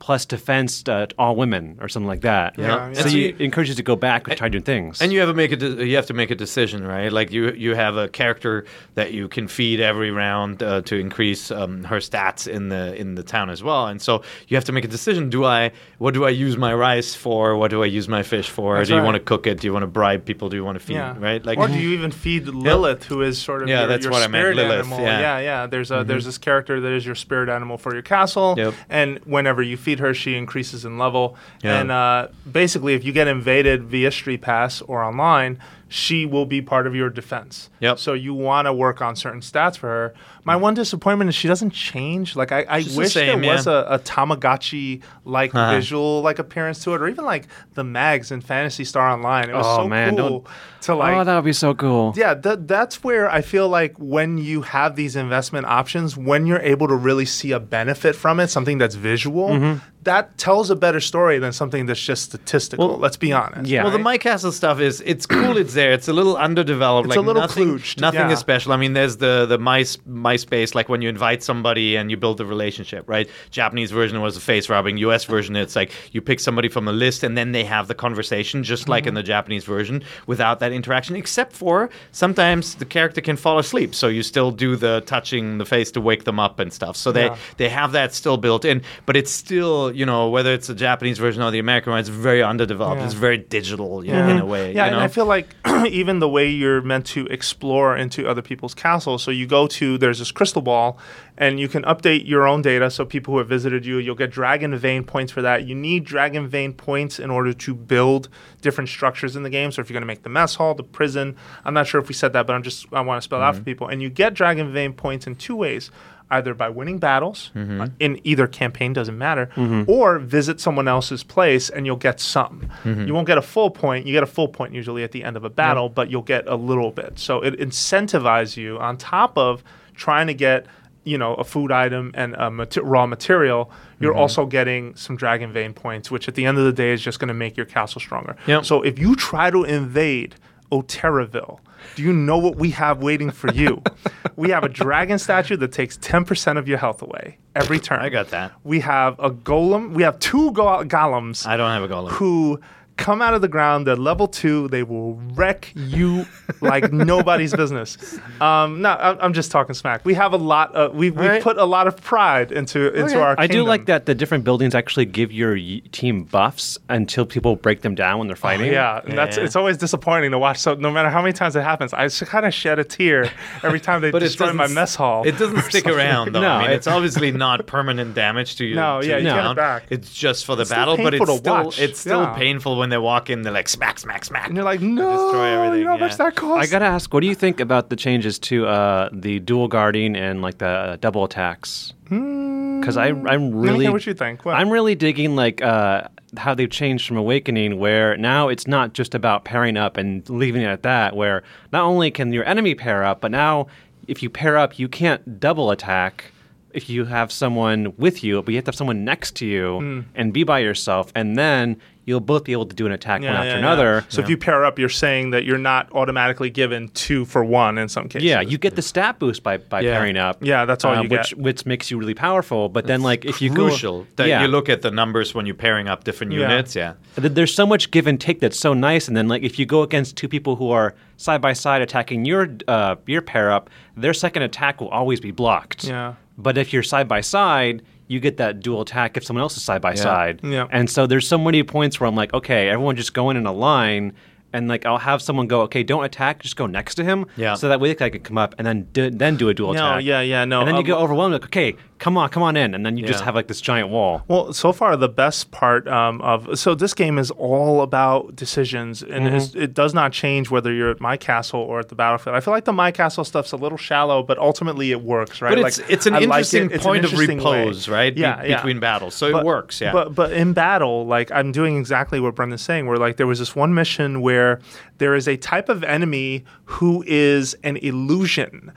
plus defense uh, to all women or something like that. Yeah, So yeah. you it encourages you to go back and try doing things. And you have to make a de- you have to make a decision, right? Like you you have a character that you can feed every round uh, to increase um, her stats in the in the town as well. And so you have to make a decision. Do I what do I use my rice for? What do I use my fish for? That's do you right. want to cook it? Do you want to bribe people? Do you want to feed? Yeah. Right? Like or do you even feed Lilith, who is sort of Yeah, your, that's your what I meant, spirit Lilith, animal? yeah. Mm-hmm. yeah, yeah. There's a there's this character that is your spirit animal for your castle, Yep. and whenever you feed her, she increases in level. Yeah. And uh, basically, if you get invaded via Street Pass or online, she will be part of your defense. Yep. So you want to work on certain stats for her. My one disappointment is she doesn't change. Like I, I the wish same, there was a, a Tamagotchi like Uh-huh. visual like appearance to it, or even like the mags in Phantasy Star Online. It was Oh, so man, cool don't- to like oh, that would be so cool. yeah, that, that's where I feel like when you have these investment options, when you're able to really see a benefit from it, something that's visual, Mm-hmm. That tells a better story than something that's just statistical. Well, let's be honest. yeah. Well, the right? My Castle stuff is it's cool. It's there. It's a little underdeveloped. It's like a little nothing, klooched, Nothing yeah. is special. I mean, there's the the My MySpace, like when you invite somebody and you build a relationship, right? Japanese version was the face rubbing. U.S. version, it's like you pick somebody from a list and then they have the conversation, just like in Mm-hmm. the Japanese version, without that interaction. Except for sometimes the character can fall asleep, so you still do the touching the face to wake them up and stuff. So they Yeah. they have that still built in, but it's still you know whether it's the Japanese version or the American one, it's very underdeveloped. Yeah. It's very digital you know, in a way. Yeah, you know? and I feel like even the way you're meant to explore into other people's castles. So you go to there's this crystal ball, and you can update your own data. So people who have visited you, you'll get dragon vein points for that. You need dragon vein points in order to build different structures in the game. So if you're going to make the mess hall, the prison, I'm not sure if we said that, but I'm just I want to spell it out Mm-hmm. for people. And you get dragon vein points in two ways. Either by winning battles Mm-hmm. uh, in either campaign, doesn't matter, or visit someone else's place and you'll get some. Mm-hmm. You won't get a full point. You get a full point usually at the end of a battle, but you'll get a little bit. So it incentivizes you on top of trying to get you know a food item and a mate- raw material. You're Mm-hmm. also getting some dragon vein points, which at the end of the day is just going to make your castle stronger. Yep. So if you try to invade Oteraville, do you know what we have waiting for you? we have a dragon statue that takes 10% of your health away every turn. I got that. We have a golem. We have two go- golems I don't have a golem. who come out of the ground. They're level two. They will wreck you like nobody's business. Um, no, I'm, I'm just talking smack. We have a lot. Of, we we Alright. put a lot of pride into into Okay. our. I do like that the different buildings actually give your y- team buffs until people break them down when they're fighting. Yeah, and that's Yeah. it's always disappointing to watch. So no matter how many times it happens, I kind of shed a tear every time they But it destroy my mess hall. It doesn't stick around though. No, I mean, it- it's obviously not permanent damage to you. No, to yeah, you get it back. It's just for the It's battle, but it's painful to still watch. it's still Yeah. painful when they walk in. They're like smack, smack, smack. and you're like, no, Destroy everything, you know how yeah. much that costs. I gotta ask, what do you think about the changes to uh, the dual guarding and like the double attacks? Because I, I'm really, hear what you think. What? I'm really digging like uh, how they've changed from Awakening, where now it's not just about pairing up and leaving it at that. Where not only can your enemy pair up, but now if you pair up, you can't double attack if you have someone with you, but you have to have someone next to you Hmm. and be by yourself, and then you'll both be able to do an attack one after yeah, yeah. another. So if you pair up, you're saying that you're not automatically given two for one in some cases. Yeah, you get the stat boost by, by Yeah. pairing up. Yeah, that's all uh, you which get. which makes you really powerful. But then, like, if you Crucial go, that yeah, you look at the numbers when you're pairing up different Yeah. units. Yeah. there's so much give and take that's so nice. And then, like, if you go against two people who are side by side attacking your uh, your pair up, their second attack will always be blocked. Yeah. But if you're side by side, you get that dual attack if someone else is side by side. Yeah. And so there's so many points where I'm like, okay, everyone just go in in a line. And like I'll have someone go, okay, don't attack, just go next to him, Yeah. So that way I can come up and then do, then do a dual No, attack. yeah, yeah, no, And then you get overwhelmed, like, okay, come on, come on in, and then you just have like this giant wall. Well, so far the best part um, of so this game is all about decisions, and Mm-hmm. it's, it does not change whether you're at my castle or at the battlefield. I feel like the my castle stuff's a little shallow, but ultimately it works, right? But like, it's it's an I like interesting it. It's an point interesting of way. repose, right? be- Yeah, yeah. between battles, so But- it works. Yeah. But but in battle, like I'm doing exactly what Brendan's saying, where like there was this one mission where there is a type of enemy who is an illusion.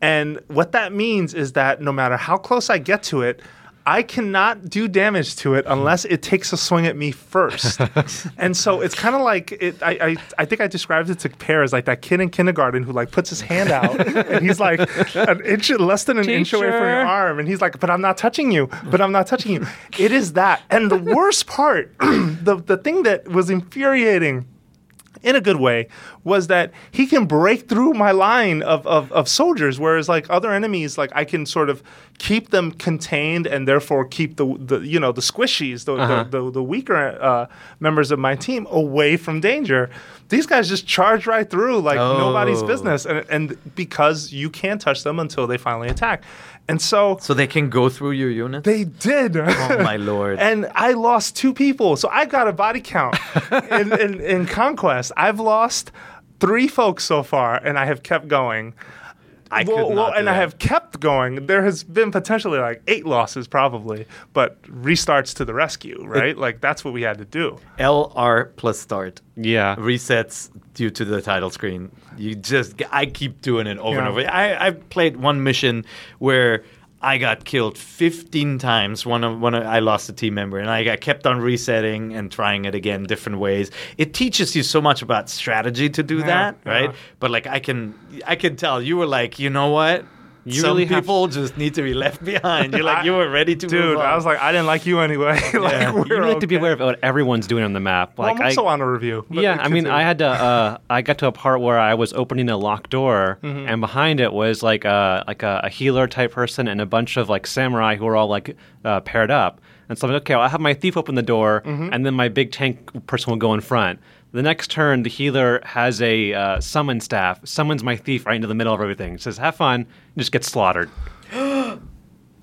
And what that means is that no matter how close I get to it, I cannot do damage to it unless it takes a swing at me first. and so it's kind of like it, I, I I think I described it to Peer as like that kid in kindergarten who like puts his hand out and he's like an inch less than an inch away from your arm and he's like, but I'm not touching you, but I'm not touching you. It is that. And the worst part, the the thing that was infuriating in a good way was that he can break through my line of, of, of soldiers whereas like other enemies like i can sort of keep them contained and therefore keep the, the you know the squishies the, the, the, the weaker uh, members of my team away from danger. These guys just charge right through like nobody's Oh. business. And, and because you can't touch them until they finally attack and so so they can go through your units. they did. oh my lord. And I lost two people. So I got a body count in, in, in Conquest. I've lost three folks so far, and I have kept going. I not do and I have kept going. There has been potentially like eight losses, probably, but restarts to the rescue, right? like that's what we had to do. LR plus start Yeah. resets due to the title screen. You just I keep doing it over and over. I I've played one mission where I got killed 15 times. One of one of, I lost a team member, and I got kept on resetting and trying it again different ways. It teaches you so much about strategy to do that, right? But like I can I can tell you were like, you know what? You Some really have- people just need to be left behind. You're like you were ready to move Dude, I was like, I didn't like you anyway. like, Yeah. we're You really have to be aware of what everyone's doing on the map. Well, I'm I, also on a review. yeah, I mean, continue. I had to. Uh, I got to a part where I was opening a locked door, Mm-hmm. and behind it was like a like a, a healer type person and a bunch of like samurai who were all like uh, paired up. And so I'm like, okay, I'll have my thief open the door, Mm-hmm. and then my big tank person will go in front. The next turn, the healer has a uh, summon staff, summons my thief right into the middle of everything. Says, "Have fun," and just gets slaughtered.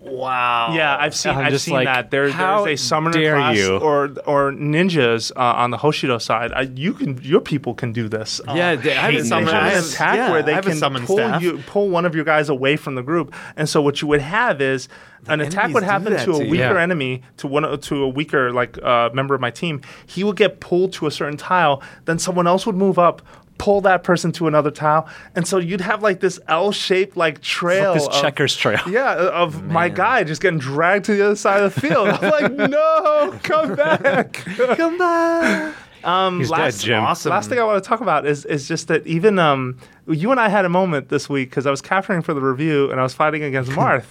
Wow. Yeah, I've seen I'm I've seen like, that. There, there's a summoner dare class you? or or ninjas uh, on the Hoshido side. I, you can your people can do this. Uh, Yeah, they- I have a hate summon. I have, attack yeah, where they I have a can pull staff. you pull one of your guys away from the group, and so what you would have is an attack would happen to a weaker Yeah. enemy to one to a weaker like uh, member of my team. He would get pulled to a certain tile, then someone else would move up. Pull that person to another tile, and so you'd have like this L-shaped like trail, this of- checkers trail. yeah, of my guy just getting dragged to the other side of the field. I'm like, no, come back, come back. Um, He's dead, last, Jim. Awesome. Last thing I want to talk about is is just that even um, you and I had a moment this week because I was capturing for the review and I was fighting against Marth.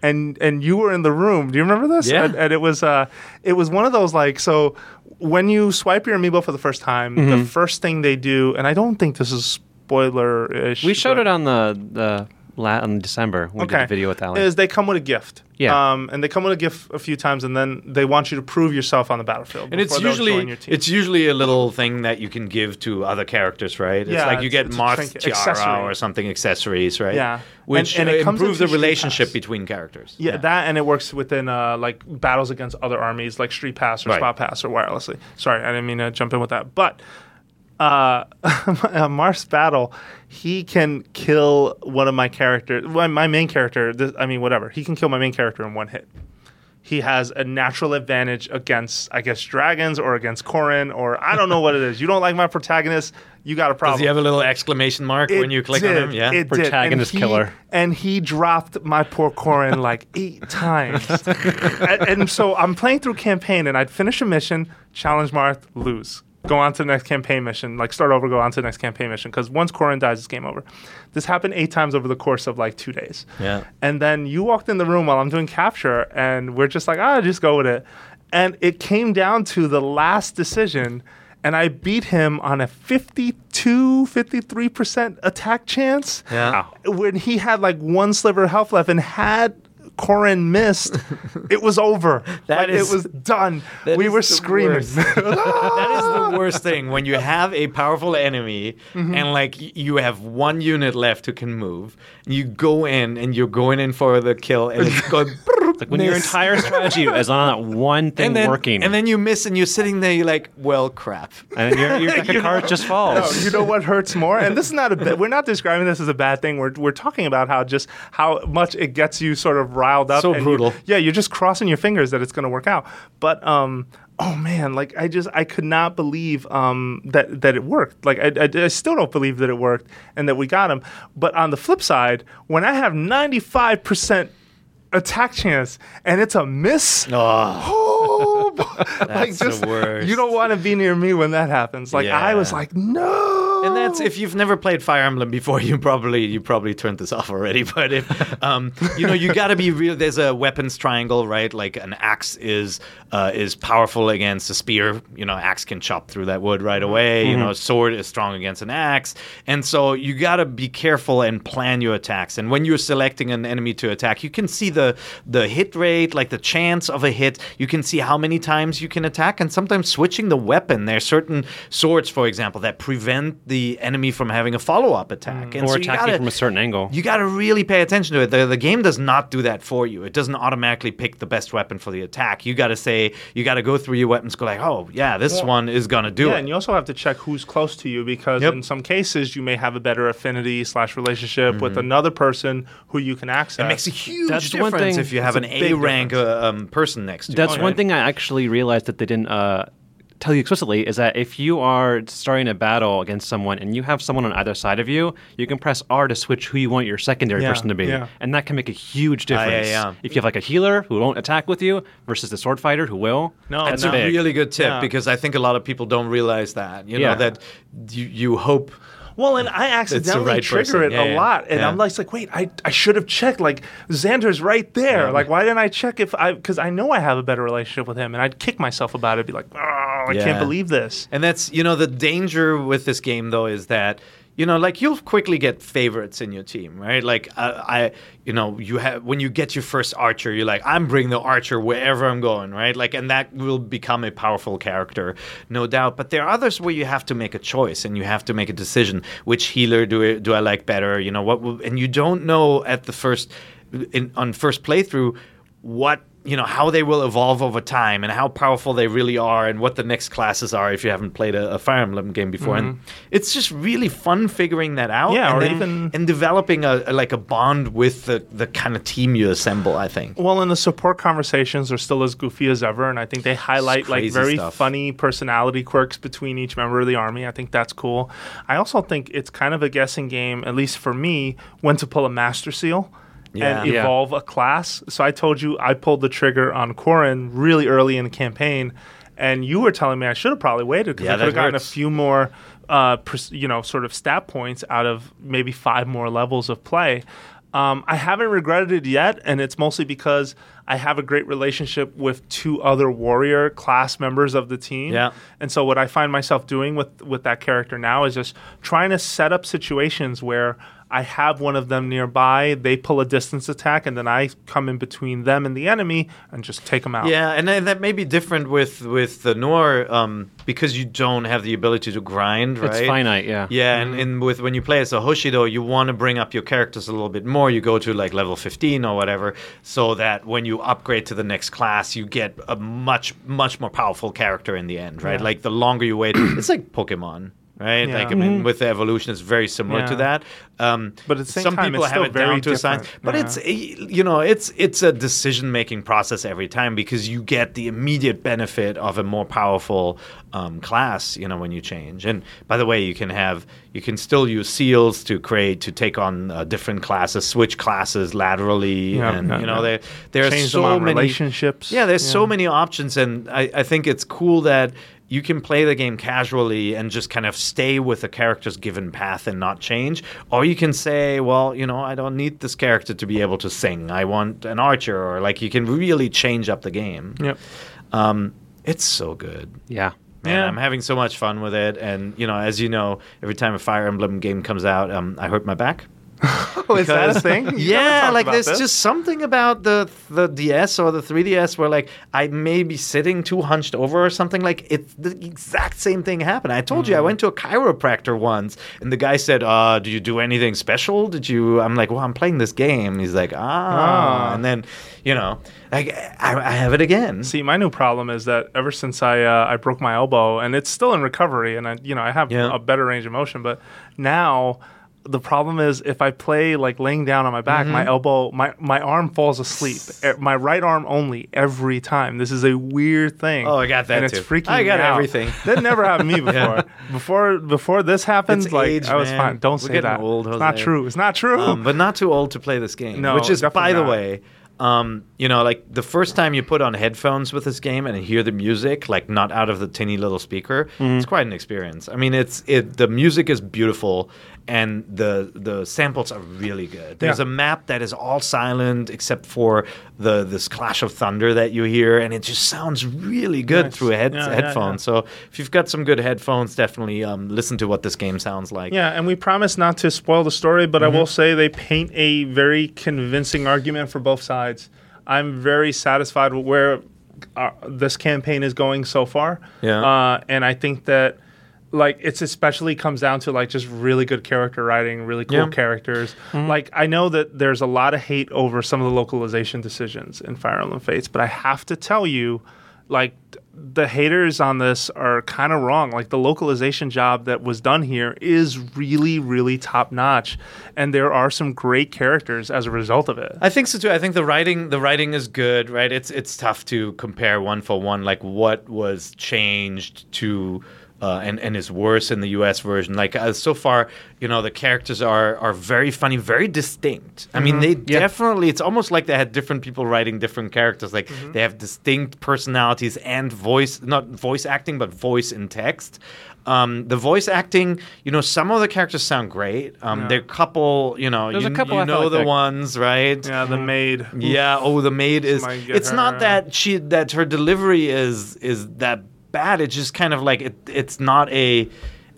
And, and you were in the room. Do you remember this? Yeah. And, and it was uh, it was one of those like so when you swipe your amiibo for the first time, the mm-hmm. first thing they do, and I don't think this is spoiler ish. We showed it on the the la- in December. We did okay. a video with Alan. Is they come with a gift. Yeah. Um, and they come with a gift a few times, and then they want you to prove yourself on the battlefield. And it's before join usually your team. it's usually a little thing that you can give to other characters, right? It's Yeah, like you it's- get it's Marth trinket- tiara accessory. or something accessories, right? Yeah. which And- and it uh, improves the relationship Pass. between characters. Yeah, that and it works within uh, like battles against other armies, like Street Pass or Right. Spot Pass or wirelessly. Sorry, I didn't mean to jump in with that. But uh, Marth battle, he can kill one of my characters, my, my main character. This, I mean, whatever. He can kill my main character in one hit. he has a natural advantage against, I guess, dragons or against Corrin, or I don't know what it is. You don't like my protagonist, you got a problem. Does he have a little exclamation mark when you click did. on him? Yeah. it did. And Protagonist he- killer. And he dropped my poor Corrin like eight times. and, and so I'm playing through campaign, and I'd finish a mission, challenge Marth, lose. Go on to the next campaign mission, like start over, go on to the next campaign mission. Because once Corrin dies, it's game over. This happened eight times over the course of like two days. Yeah. And then you walked in the room while I'm doing capture, and we're just like, ah, just go with it. And it came down to the last decision, and I beat him on a 52, 53% attack chance. Yeah. When he had like one sliver of health left, and had Corrin missed, it was over. That Like, is- it was done. that We were screaming. that is the worst thing when you have a powerful enemy Mm-hmm. and like you have one unit left who can move. You go in and you're going in for the kill and it's going Like when your entire strategy is on that one thing and then, working, and then you miss and you're sitting there. You're like, well, crap. and then your, your deck of cards just No, falls. you know what hurts more? And this is not a. We're not describing this as a bad thing. We're, we're talking about how just how much it gets you sort of riled up. So and you- brutal. yeah, you're just crossing your fingers that it's going to work out. But um oh man, like I just I could not believe um that that it worked. Like I, I, I still don't believe that it worked and that we got him. But on the flip side, when I have 95% attack chance and it's a miss, oh, like That's the just worst. you don't want to be near me when that happens. Like I was like, no. And that's if you've never played Fire Emblem before, you probably you probably turned this off already. But if um, you know, you got to be real. There's a weapons triangle, right? Like an axe is uh, is powerful against a spear. You know, axe can chop through that wood right mm-hmm. away. You know, mm-hmm. sword is strong against an axe, and so you got to be careful and plan your attacks. And when you're selecting an enemy to attack, you can see the the hit rate, like the chance of a hit. You can see how many times you can attack, and sometimes switching the weapon. There's certain swords, for example, that prevent the enemy from having a follow up attack, mm. and or so gotta- from a certain angle. you got to really pay attention to it. The, the game does not do that for you. It doesn't automatically pick the best weapon for the attack. You got to say, you got to go through your weapons, go like, oh, yeah, this one is going to do yeah, it. and you also have to check who's close to you because Yep. in some cases you may have a better affinity slash relationship with another person who you can access. Mm-hmm. It makes a huge That's one difference thing- if you have an a-a rank uh, um, person next to That's you. That's one thing I actually realized that they didn't uh, tell you explicitly is that if you are starting a battle against someone and you have someone on either side of you, you can press R to switch who you want your secondary Yeah, person to be, yeah. and that can make a huge Ah, yeah, difference. yeah. If you have like a healer who won't attack with you versus the sword fighter who will, No, that's no. A really good tip Yeah. because I think a lot of people don't realize that. You know, that you, you hope. Well, and I accidentally right trigger person. it Yeah, a yeah. lot, and Yeah. I'm like, like, wait, I, I should have checked. Like Xander's right there. Like, why didn't I check if I? Because I know I have a better relationship with him, and I'd kick myself about it. Be like, oh, I can't believe this. And that's, you know, the danger with this game, though, is that, you know, like you'll quickly get favorites in your team, right? Like, uh, I, you know, you have, when you get your first archer, you're like, I'm bringing the archer wherever I'm going, right? Like, and that will become a powerful character, no doubt. But there are others where you have to make a choice and you have to make a decision. Which healer do I, do I like better? You know, what, and you don't know at the first, in, on first playthrough, what you know how they will evolve over time and how powerful they really are and what the next classes are if you haven't played a, a Fire Emblem game before and it's just really fun figuring that out Mm-hmm. Yeah, and or then- even- and developing a, a- like a bond with the, the kind of team you assemble I think Well, and the support conversations are still as goofy as ever, and I think they highlight like very stuff. funny personality quirks between each member of the army. I think that's cool. I also think it's kind of a guessing game, at least for me, when to pull a master seal. Yeah. And Yeah. evolve a class. So I told you I pulled the trigger on Corrin really early in the campaign, and you were telling me I should have probably waited because Yeah, I could have gotten a few more, uh, pers- you know, sort of stat points out of maybe five more levels of play. Um, I haven't regretted it yet, and it's mostly because I have a great relationship with two other warrior class members of the team. Yeah. And so what I find myself doing with with that character now is just trying to set up situations where I have one of them nearby, they pull a distance attack, and then I come in between them and the enemy and just take them out. yeah and then that may be different with with the Nohr um, because you don't have the ability to grind right It's finite, yeah. Yeah, and, and with when you play as a Hoshido, you want to bring up your characters a little bit more. You go to like level 15 or whatever, so that when you upgrade to the next class, you get a much, much more powerful character in the end, right? Like the longer you wait, it's like Pokemon. Right? Yeah. Like I mean, with the evolution, it's very similar to that. Um, But at the same some time, people it's have still it down very to a science. different. But Yeah. it's you know it's it's a decision making process every time because you get the immediate benefit of a more powerful um, class. You know when you change. And by the way, you can have you can still use seals to create to take on uh, different classes, switch classes laterally, Yeah, and yeah, you know yeah. there there are so many relationships. Yeah, there's so many options, and I, I think it's cool that you can play the game casually and just kind of stay with the character's given path and not change. Or you can say, well, you know, I don't need this character to be able to sing. I want an archer, or like you can really change up the game. Yep. Um, it's so good. Yeah. Man, Yeah. I'm having so much fun with it. And, you know, as you know, every time a Fire Emblem game comes out, um, I hurt my back. Oh, is that a thing? Yeah, like there's this. just something about the the DS or the 3DS where like I may be sitting too hunched over or something. Like it's the exact same thing happened. I told you Mm. I went to a chiropractor once, and the guy said, "Uh, did you do anything special? Did you?" I'm like, "Well, I'm playing this game." He's like, "Ah,", Ah. and then you know, like I, I have it again. See, my new problem is that ever since I uh, I broke my elbow, and it's still in recovery, and I you know I have Yeah. a better range of motion, but now the problem is if I play like laying down on my back, my Mm-hmm. elbow, my my arm falls asleep. Eh, My right arm only every time. This is a weird thing. Oh, I got that and it's too. freaking I got everything. That never happened to me before. Before before this happened, It's like age, I was man. fine. Don't We're say that. old, it's not true. It's not true. um, but not too old to play this game. No, which is, by the not. way, um, you know, like the first time you put on headphones with this game and hear the music, like not out of the tinny little speaker, Mm-hmm. it's quite an experience. I mean, it's it. The music is beautiful, and the the samples are really good. There's Yeah. a map that is all silent except for the this clash of thunder that you hear, and it just sounds really good Nice. through a head, Yeah, yeah, headphone. yeah. So if you've got some good headphones, definitely um, listen to what this game sounds like. Yeah, and we promise not to spoil the story, but Mm-hmm. I will say they paint a very convincing argument for both sides. I'm very satisfied with where uh, this campaign is going so far. Yeah. Uh, and I think that like it's especially comes down to like just really good character writing, really cool Yeah. characters. Mm-hmm. Like I know that there's a lot of hate over some of the localization decisions in Fire Emblem Fates, but I have to tell you, like the haters on this are kind of wrong. Like the localization job that was done here is really, really top notch, and there are some great characters as a result of it. I think so too. I think the writing the writing is good, right? It's it's tough to compare one for one, like what was changed to. Uh, and and is worse in the U.S. version. Like uh, so far, you know, the characters are are very funny, very distinct. I mean, they definitely. It's almost like they had different people writing different characters. Like they have distinct personalities and voice, not voice acting, but voice in text. Um, the voice acting, you know, some of the characters sound great. Um, There are a couple, you know, There's you, a couple you I know like the that- ones, right? Yeah, the maid. Yeah. Oh, the maid is. It's not that she that her delivery is is that bad. It's just kind of like it. It's not a.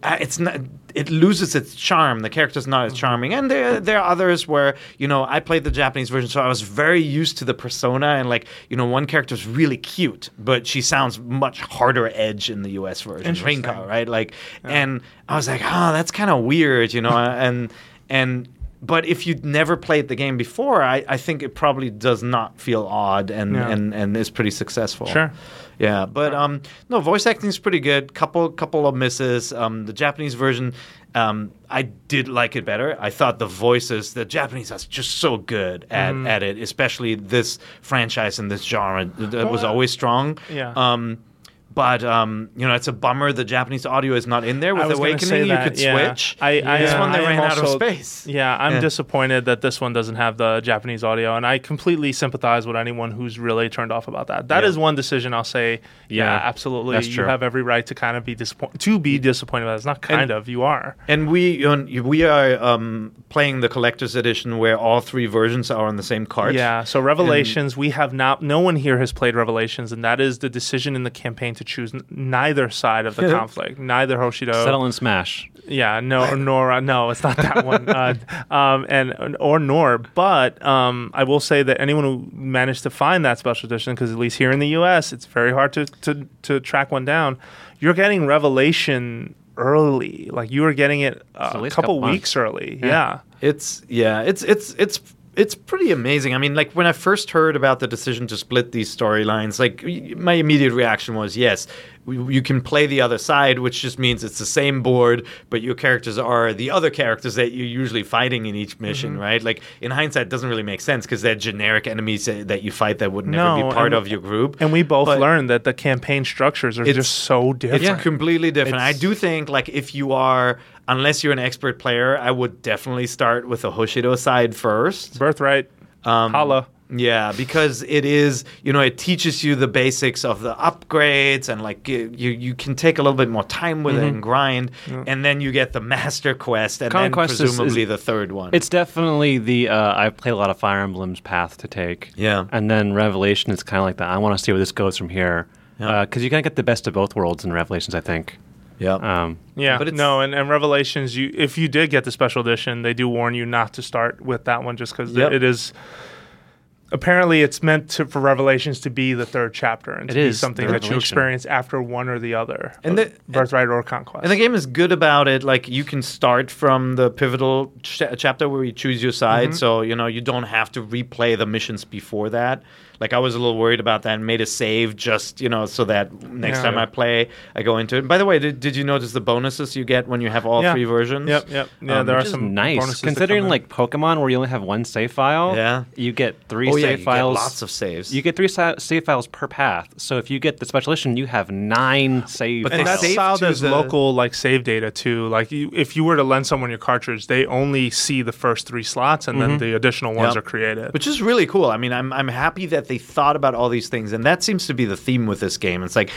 Uh, it's not. It loses its charm. The character's not as charming, and there there are others where you know I played the Japanese version, so I was very used to the persona, and like you know one character's really cute, but she sounds much harder edge in the U.S. version. Rinka, right? Like, and I was like, oh, that's kind of weird, you know, and and but if you'd never played the game before, I, I think it probably does not feel odd and, Yeah. and, and is pretty successful. Sure. Yeah, but um, no, voice acting is pretty good. Couple couple of misses. Um, the Japanese version, um, I did like it better. I thought the voices, the Japanese are just so good at, Mm-hmm. at it, especially this franchise and this genre that was always strong. Yeah. Um, but um, you know, it's a bummer the Japanese audio is not in there. With Awakening, you could yeah. switch. I, I, this uh, one they I ran out of space. Yeah, I'm Yeah. disappointed that this one doesn't have the Japanese audio, and I completely sympathize with anyone who's really turned off about that. That is Yeah. one decision I'll say. Yeah, Yeah, absolutely. that's you true. have every right to kind of be disappointed. To be disappointed about it. It's not kind of. You are. And we you know, we are um, playing the collector's edition where all three versions are on the same card. Yeah. So Revelations, we have not. No one here has played Revelations, and that is the decision in the campaign to choose n- neither side of the conflict. Neither Hoshido. Settle and smash. Yeah, no, nor uh, no, it's not that one. Uh, um, and or nor, but um, I will say that anyone who managed to find that special edition, because at least here in the U.S., it's very hard to, to to track one down. You're getting Revelation early, like you were getting it uh, a couple couple weeks early. Yeah. It's yeah, it's it's it's it's pretty amazing. I mean, like when I first heard about the decision to split these storylines, like my immediate reaction was, yes, you can play the other side, which just means it's the same board, but your characters are the other characters that you're usually fighting in each mission, Mm-hmm. right? Like in hindsight, it doesn't really make sense because they're generic enemies that you fight that would never No, be part of your group. And we both But- learned that the campaign structures are just so different. It's completely different. I do think like if you are unless you're an expert player, I would definitely start with the Hoshido side first. Birthright. Um, Holla. Yeah, because it is, you know, it teaches you the basics of the upgrades and like you you, can take a little bit more time with it and grind, and then you get the master quest and then Conquest is- is- presumably the third one. It's definitely the uh, I play a lot of Fire Emblems path to take. Yeah. and then Revelation is kind of like that. I want to see where this goes from here Yeah. because you kind of get the best of both worlds in Revelations. I think. Yeah. Um, Yeah, But it's- no, and, and Revelations, you if you did get the special edition, they do warn you not to start with that one just because Yep. it is. Apparently, it's meant to, for Revelations to be the third chapter and to It be is something that you experience after one or the other, And the- Birthright or Conquest. And the game is good about it. Like you can start from the pivotal ch- chapter where you choose your side, so you know you don't have to replay the missions before that. Like I was a little worried about that and made a save just you know so that next Yeah. time I play, I go into it. By the way, did, did you notice the bonuses you get when you have all Yeah. three versions? Yep, yep. Yeah, Um, there are some nice bonuses considering like Pokemon where you only have one save file. Yeah. you get three Oh save yeah, you get files. lots of saves. You get three sa- save files per path. So if you get the special edition, you have nine save. But and they that's save filed to as the- local like save data too. Like you, if you were to lend someone your cartridge, they only see the first three slots, and then the additional ones Yep. are created. which is really cool. I mean, I'm I'm happy that they thought about all these things, and that seems to be the theme with this game. It's like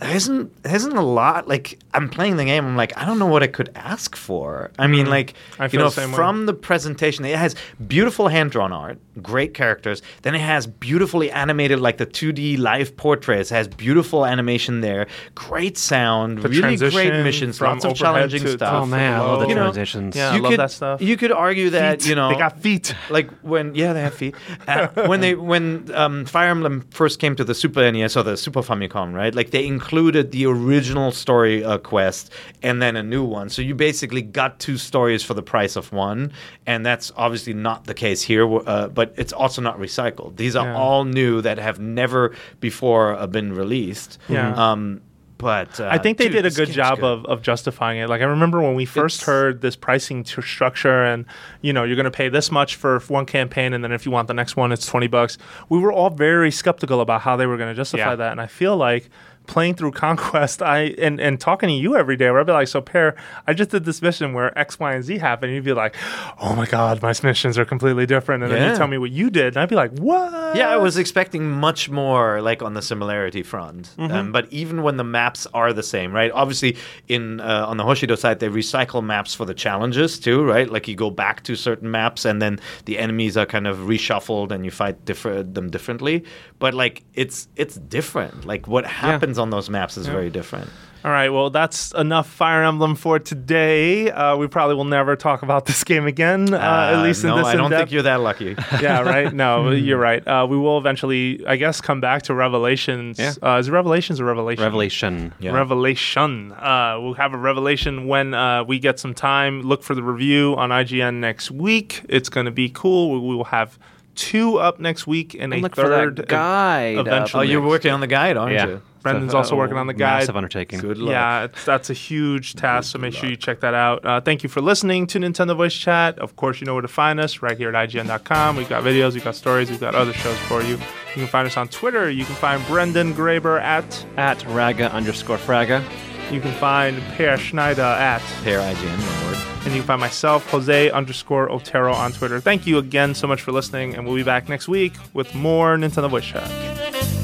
there isn't there isn't a lot. Like I'm playing the game, I'm like I don't know what I could ask for. I mean, like Mm. I you know, the same way. from the presentation, it has beautiful hand drawn art, great characters. Then it has beautifully animated, like the 2D live portraits. It has beautiful animation there, great sound, The really great missions, lots of challenging to- to stuff. oh man, I love the You know, transitions. yeah. I you love could, that stuff. You could argue that Feet. you know they got feet. like when yeah they have feet uh, when they when um, Fire Emblem first came to the Super NES or the Super Famicom right like they included the original story uh, quest and then a new one so you basically got two stories for the price of one and that's obviously not the case here uh, but it's also not recycled these are Yeah. all new that have never before uh, been released Yeah. um, but uh, I think they dude, did a good job good. of, of justifying it. Like I remember when we first It's- heard this pricing t- structure, and you know you're going to pay this much for one campaign, and then if you want the next one, it's twenty bucks. We were all very skeptical about how they were going to justify Yeah. that, and I feel like playing through Conquest, I and, and talking to you every day, where I'd be like, "So, Peer, I just did this mission where X, Y, and Z happened," and you'd be like, "Oh my God, my missions are completely different," and then you Yeah. tell me what you did, and I'd be like, "What?" Yeah, I was expecting much more like on the similarity front. Mm-hmm. Um, but even when the maps are the same, right? Obviously, in uh, on the Hoshido side, they recycle maps for the challenges too, right? Like you go back to certain maps, and then the enemies are kind of reshuffled, and you fight differ- them differently. But like it's it's different. Like what happens on those maps is very different. All right, well, that's enough Fire Emblem for today. Uh, we probably will never talk about this game again, uh, at Uh, least in no, this. I don't in-depth. think you're that lucky. yeah, right. No, you're right. Uh, we will eventually, I guess, come back to Revelations. Yeah. Uh, is it Revelations or Revelation? Revelation. Yeah. Revelation. Uh, we'll have a revelation when uh, we get some time. Look for the review on IGN next week. It's going to be cool. We, we will have two up next week and And a look for third that guide. eventually. oh, you're working on the guide, aren't Yeah. you? Brendan's also working on the guide. Massive undertaking. Good luck. Yeah, it's, that's a huge task, so make sure you check that out. Uh, thank you for listening to Nintendo Voice Chat. Of course, you know where to find us right here at IGN.com. We've got videos, we've got stories, we've got other shows for you. You can find us on Twitter. You can find Brendan Graeber at. At raga underscore fraga. You can find Peer Schneider at. Peer IGN, one word. And you can find myself, Jose underscore Otero on Twitter. Thank you again so much for listening, and we'll be back next week with more Nintendo Voice Chat.